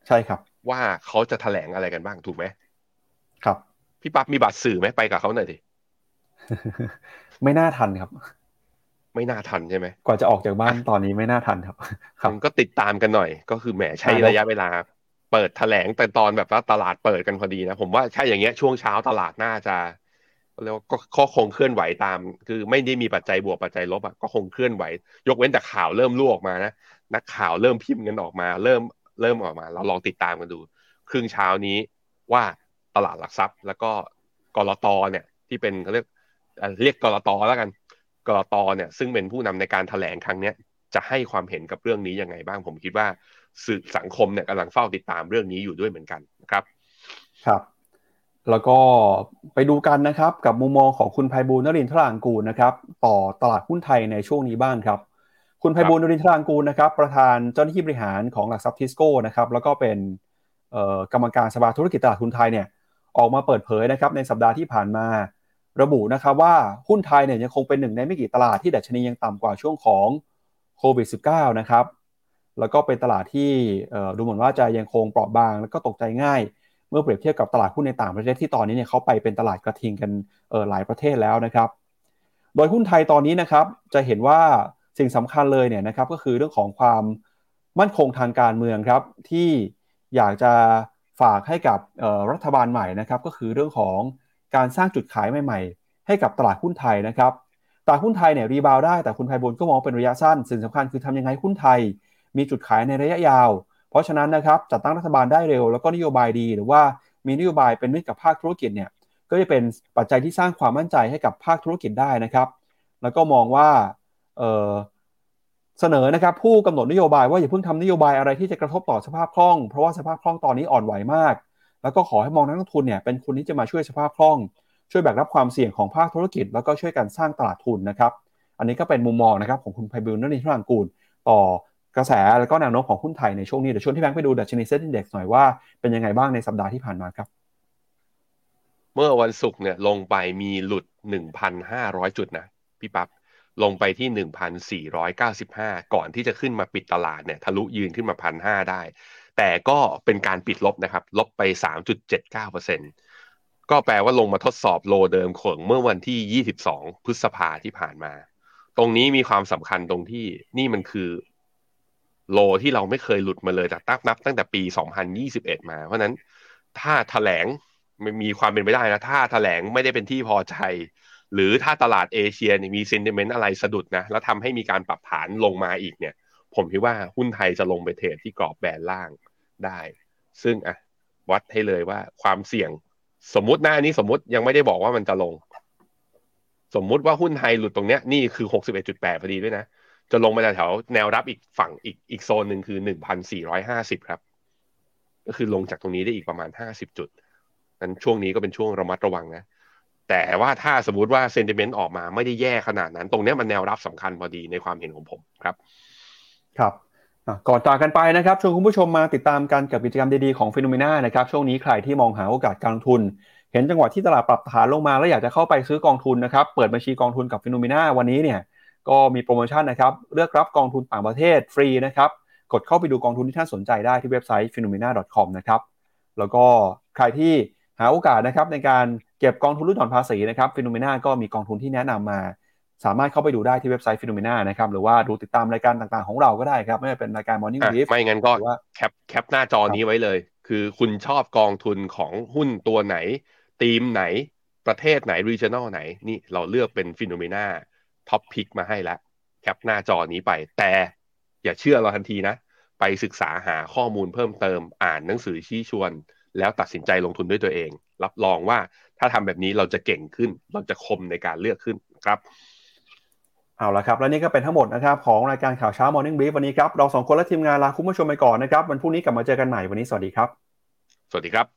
Speaker 2: ใช่ครับ
Speaker 3: ว่าเขาจะแถลงอะไรกันบ้างถูกไหม
Speaker 2: ครับ
Speaker 3: พี่ปั๊บมีบัตรสื่อไหมไปกับเขาหน่อยดิ
Speaker 2: ไม่น่าทันครับ
Speaker 3: ไม่น่าทันใช่ไหม
Speaker 2: กว่าจะออกจากบ้านตอนนี้ไม่น่าทันครับ
Speaker 3: ครับก็ติดตามกันหน่อย ก็คือแหมใช้ระยะเวลา เปิดแถลงแต่ตอนแบบว่าตลาดเปิดกันพอดีนะ ผมว่าใช่อย่างเงี้ยช่วงเช้าตลาดน่าจะเรียกว่าก็คงเคลื่อนไหวตาม คือไม่ได้มีปัจจัยบวกปัจจัยลบอะก็คงเคลื่อนไหว ยกเว้นแต่ข่าวเริ่มรั่วออกมานะนักข่าวเริ่มพิมพ์กันออกมา เริ่มเริ่มออกมา เราลองติดตามกันดู ครึ่งเช้านี้ว่าตลาดหลักทรัพย์ แล้วก็กรตเนี่ย ที่เป็นเขาเรียกเรียกกรตแล้วกันกรตเนี่ย ซึ่งเป็นผู้นำในการถแถลงครั้งนี้จะให้ความเห็นกับเรื่องนี้ยังไงบ้างผมคิดว่า สื่อสังคมเนี่ยกำลังเฝ้าติดตามเรื่องนี้อยู่ด้วยเหมือนกันนะครับ
Speaker 2: ครับ แล้วก็ไปดูกันนะครับ กับมุมมองของคุณไพบูลนรินทรางกูลนะครับ ต่อตลาดหุ้นไทยในช่วงนี้บ้างครับ คุณไพบูลนรินทรางกูลนะครับ ประธานเจ้าหน้าที่บริหารของหลักทรัพย์ทิสโก้นะครับ แล้วก็เป็นกรรมการสภาธุรกิจตลาดหุ้นไทยเนี่ยออกมาเปิดเผยนะครับในสัปดาห์ที่ผ่านมา ระบุนะครับว่าหุ้นไทยเนี่ยยังคงเป็นหนึ่งในไม่กี่ตลาดที่ดัชนียังต่ำกว่าช่วงของโควิด -19 นะครับ แล้วก็เป็นตลาดที่ดูเหมือนว่าจะยังคงเปราะบาง แล้วก็ตกใจง่าย เมื่อเปรียบเทียบกับตลาดหุ้นในต่างประเทศที่ตอนนี้เนี่ยเขาไปเป็นตลาดกระทิงกันหลายประเทศแล้วนะครับ โดยหุ้นไทยตอนนี้นะครับจะเห็นว่าสิ่งสำคัญเลยเนี่ยนะครับก็คือเรื่องของความมั่นคงทางการเมืองครับที่อยากจะฝากให้กับรัฐบาลใหม่นะครับก็คือเรื่องของการสร้างจุดขายใหม่ ๆ ให้กับตลาดหุ้นไทยนะครับตลาดหุ้นไทยเนี่ยรีบาวได้แต่คุณไพบุญก็มองเป็นระยะสั้น สิ่งสำคัญคือทำยังไงหุ้นไทย มีจุดขายในระยะยาว เพราะฉะนั้นนะครับจัดตั้งรัฐบาลได้เร็ว แล้วก็นโยบายดีหรือว่ามีนโยบายเป็นมิตรกับภาคธุรกิจเนี่ยก็จะเป็นปัจจัยที่สร้างความมั่นใจให้กับภาคธุรกิจได้นะครับ แล้วก็มองว่าเสนอนะครับผู้กำหนดนโยบายว่าอย่าเพิ่งทำนโยบายอะไรที่จะกระทบต่อสภาพคล่อง เพราะว่าสภาพคล่องตอนนี้อ่อนไหวมาก แล้วก็ขอให้มองนักลงทุนเนี่ยเป็นคนที่จะมาช่วยสภาพคล่อง ช่วยแบกรับความเสี่ยงของภาคธุรกิจ แล้วก็ช่วยกันสร้างตลาดทุนนะครับ อันนี้ก็เป็นมุมมองนะครับของคุณไพบุญนรินทรางกูลต่อ กระแสแล้วก็แนวโน้มของหุ้นไทยในช่วงนี้เดี๋ยวชวนที่แบงค์ไปดูดัชนีเซ็ตอินดี x หน่อยว่าเป็นยังไงบ้างในสัปดาห์ที่ผ่านมาครับ
Speaker 3: เมื่อวันศุกร์เนี่ยลงไปมีหลุด 1,500 จุดนะพี่ปับ๊บลงไปที่ 1,495 ก่อนที่จะขึ้นมาปิดตลาดเนี่ยทะลุยืนขึ้นมา 1,500 ได้ แต่ก็เป็นการปิดลบนะครับ ลบไป 3.79%ก็แปลว่าลงมาทดสอบโลเดิมของเมื่อวันที่ 22 พฤษภาที่ผ่านมา ตรงนี้มีความสำคัญตรงที่นี่มันคือ โลที่เราไม่เคยหลุดมาเลยแต่ตั้งนับตั้งแต่ปี 2021 มา เพราะนั้นถ้าถแถลงมันมีความเป็นไปได้นะ ถ้าถแถลงไม่ได้เป็นที่พอใจ หรือถ้าตลาดเอเชียมีเซนติเมนต์อะไรสะดุดนะ แล้วทำให้มีการปรับฐานลงมาอีกเนี่ย ผมคิดว่าหุ้นไทยจะลงไปเทรดที่กรอบแบนล่างได้ ซึ่งอะวัดให้เลยว่าความเสี่ยงสมมติหน้านี้สมมติยังไม่ได้บอกว่ามันจะลง สมมุติว่าหุ้นไทยหลุดตรงเนี้ยนี่คือ61.8พอดีด้วยนะ จะลงมาแถวแนวรับอีกฝั่งอีกอีกโซนหนึ่งคือหนึ่งพันสี่ร้อยห้าสิบครับ ก็คือลงจากตรงนี้ได้อีกประมาณห้าสิบจุดนั้นช่วงนี้ก็เป็นช่วงระมัดระวังนะ แต่ว่าถ้าสมมติว่าเซนติเมนต์ออกมาไม่ได้แย่ขนาดนั้น ตรงนี้มันแนวรับสำคัญพอดีในความเห็นของผมครับ
Speaker 2: ครับก่อนจากกันไปนะครับชวนคุณผู้ชมมาติดตามกันกับกิจกรรมดีๆของฟิโนเมนานะครับช่วงนี้ใครที่มองหาโอกาสการลงทุน เห็นจังหวะที่ตลาดปรับฐานลงมาแล้วอยากจะเข้าไปซื้อกองทุนนะครับ เปิดบัญชีกองทุนกับ Finnomena วันนี้เนี่ย ก็มีโปรโมชั่นนะครับ เลือกรับกองทุนต่างประเทศฟรีนะครับ กดเข้าไปดูกองทุนที่ท่านสนใจได้ที่เว็บไซต์ finnomena.com นะครับ แล้วก็ใครที่หาโอกาสนะครับในการเก็บกองทุนลดหย่อนภาษีนะครับ Phenomena ก็มีกองทุนที่แนะนำมา สามารถเข้าไปดูได้ที่เว็บไซต์ Finnomena นะครับหรือว่าดูติดตามรายการต่างๆของเราก็ได้ครับ ไม่ว่าเป็นรายการ Morning
Speaker 3: อะ
Speaker 2: Brief
Speaker 3: ไม่งั้นก็
Speaker 2: หรือว่า
Speaker 3: แคปแคปหน้าจอนี้ไว้เลย คือคุณชอบกองทุนของหุ้นตัวไหน ทีมไหนประเทศไหน regional ไหน นี่เราเลือกเป็นฟิโนเมนา ท็อปพิกมาให้แล้วแคปหน้าจอนี้ไป แต่อย่าเชื่อเราทันทีนะ ไปศึกษาหาข้อมูลเพิ่มเติมอ่านหนังสือชี้ชวน แล้วตัดสินใจลงทุนด้วยตัวเอง รับรองว่าถ้าทำแบบนี้เราจะเก่งขึ้น เราจะคมในการเลือกขึ้นครับ
Speaker 2: เอาละครับและนี่ก็เป็นทั้งหมดนะครับของรายการข่าวเช้า Morning Brief วันนี้ครับเราสองคนและทีมงานลาคุณผู้ชมไปก่อนนะครับวันพรุ่งนี้กลับมาเจอกันใหม่วันนี้สวัสดีครับ
Speaker 3: สวัสดีครับ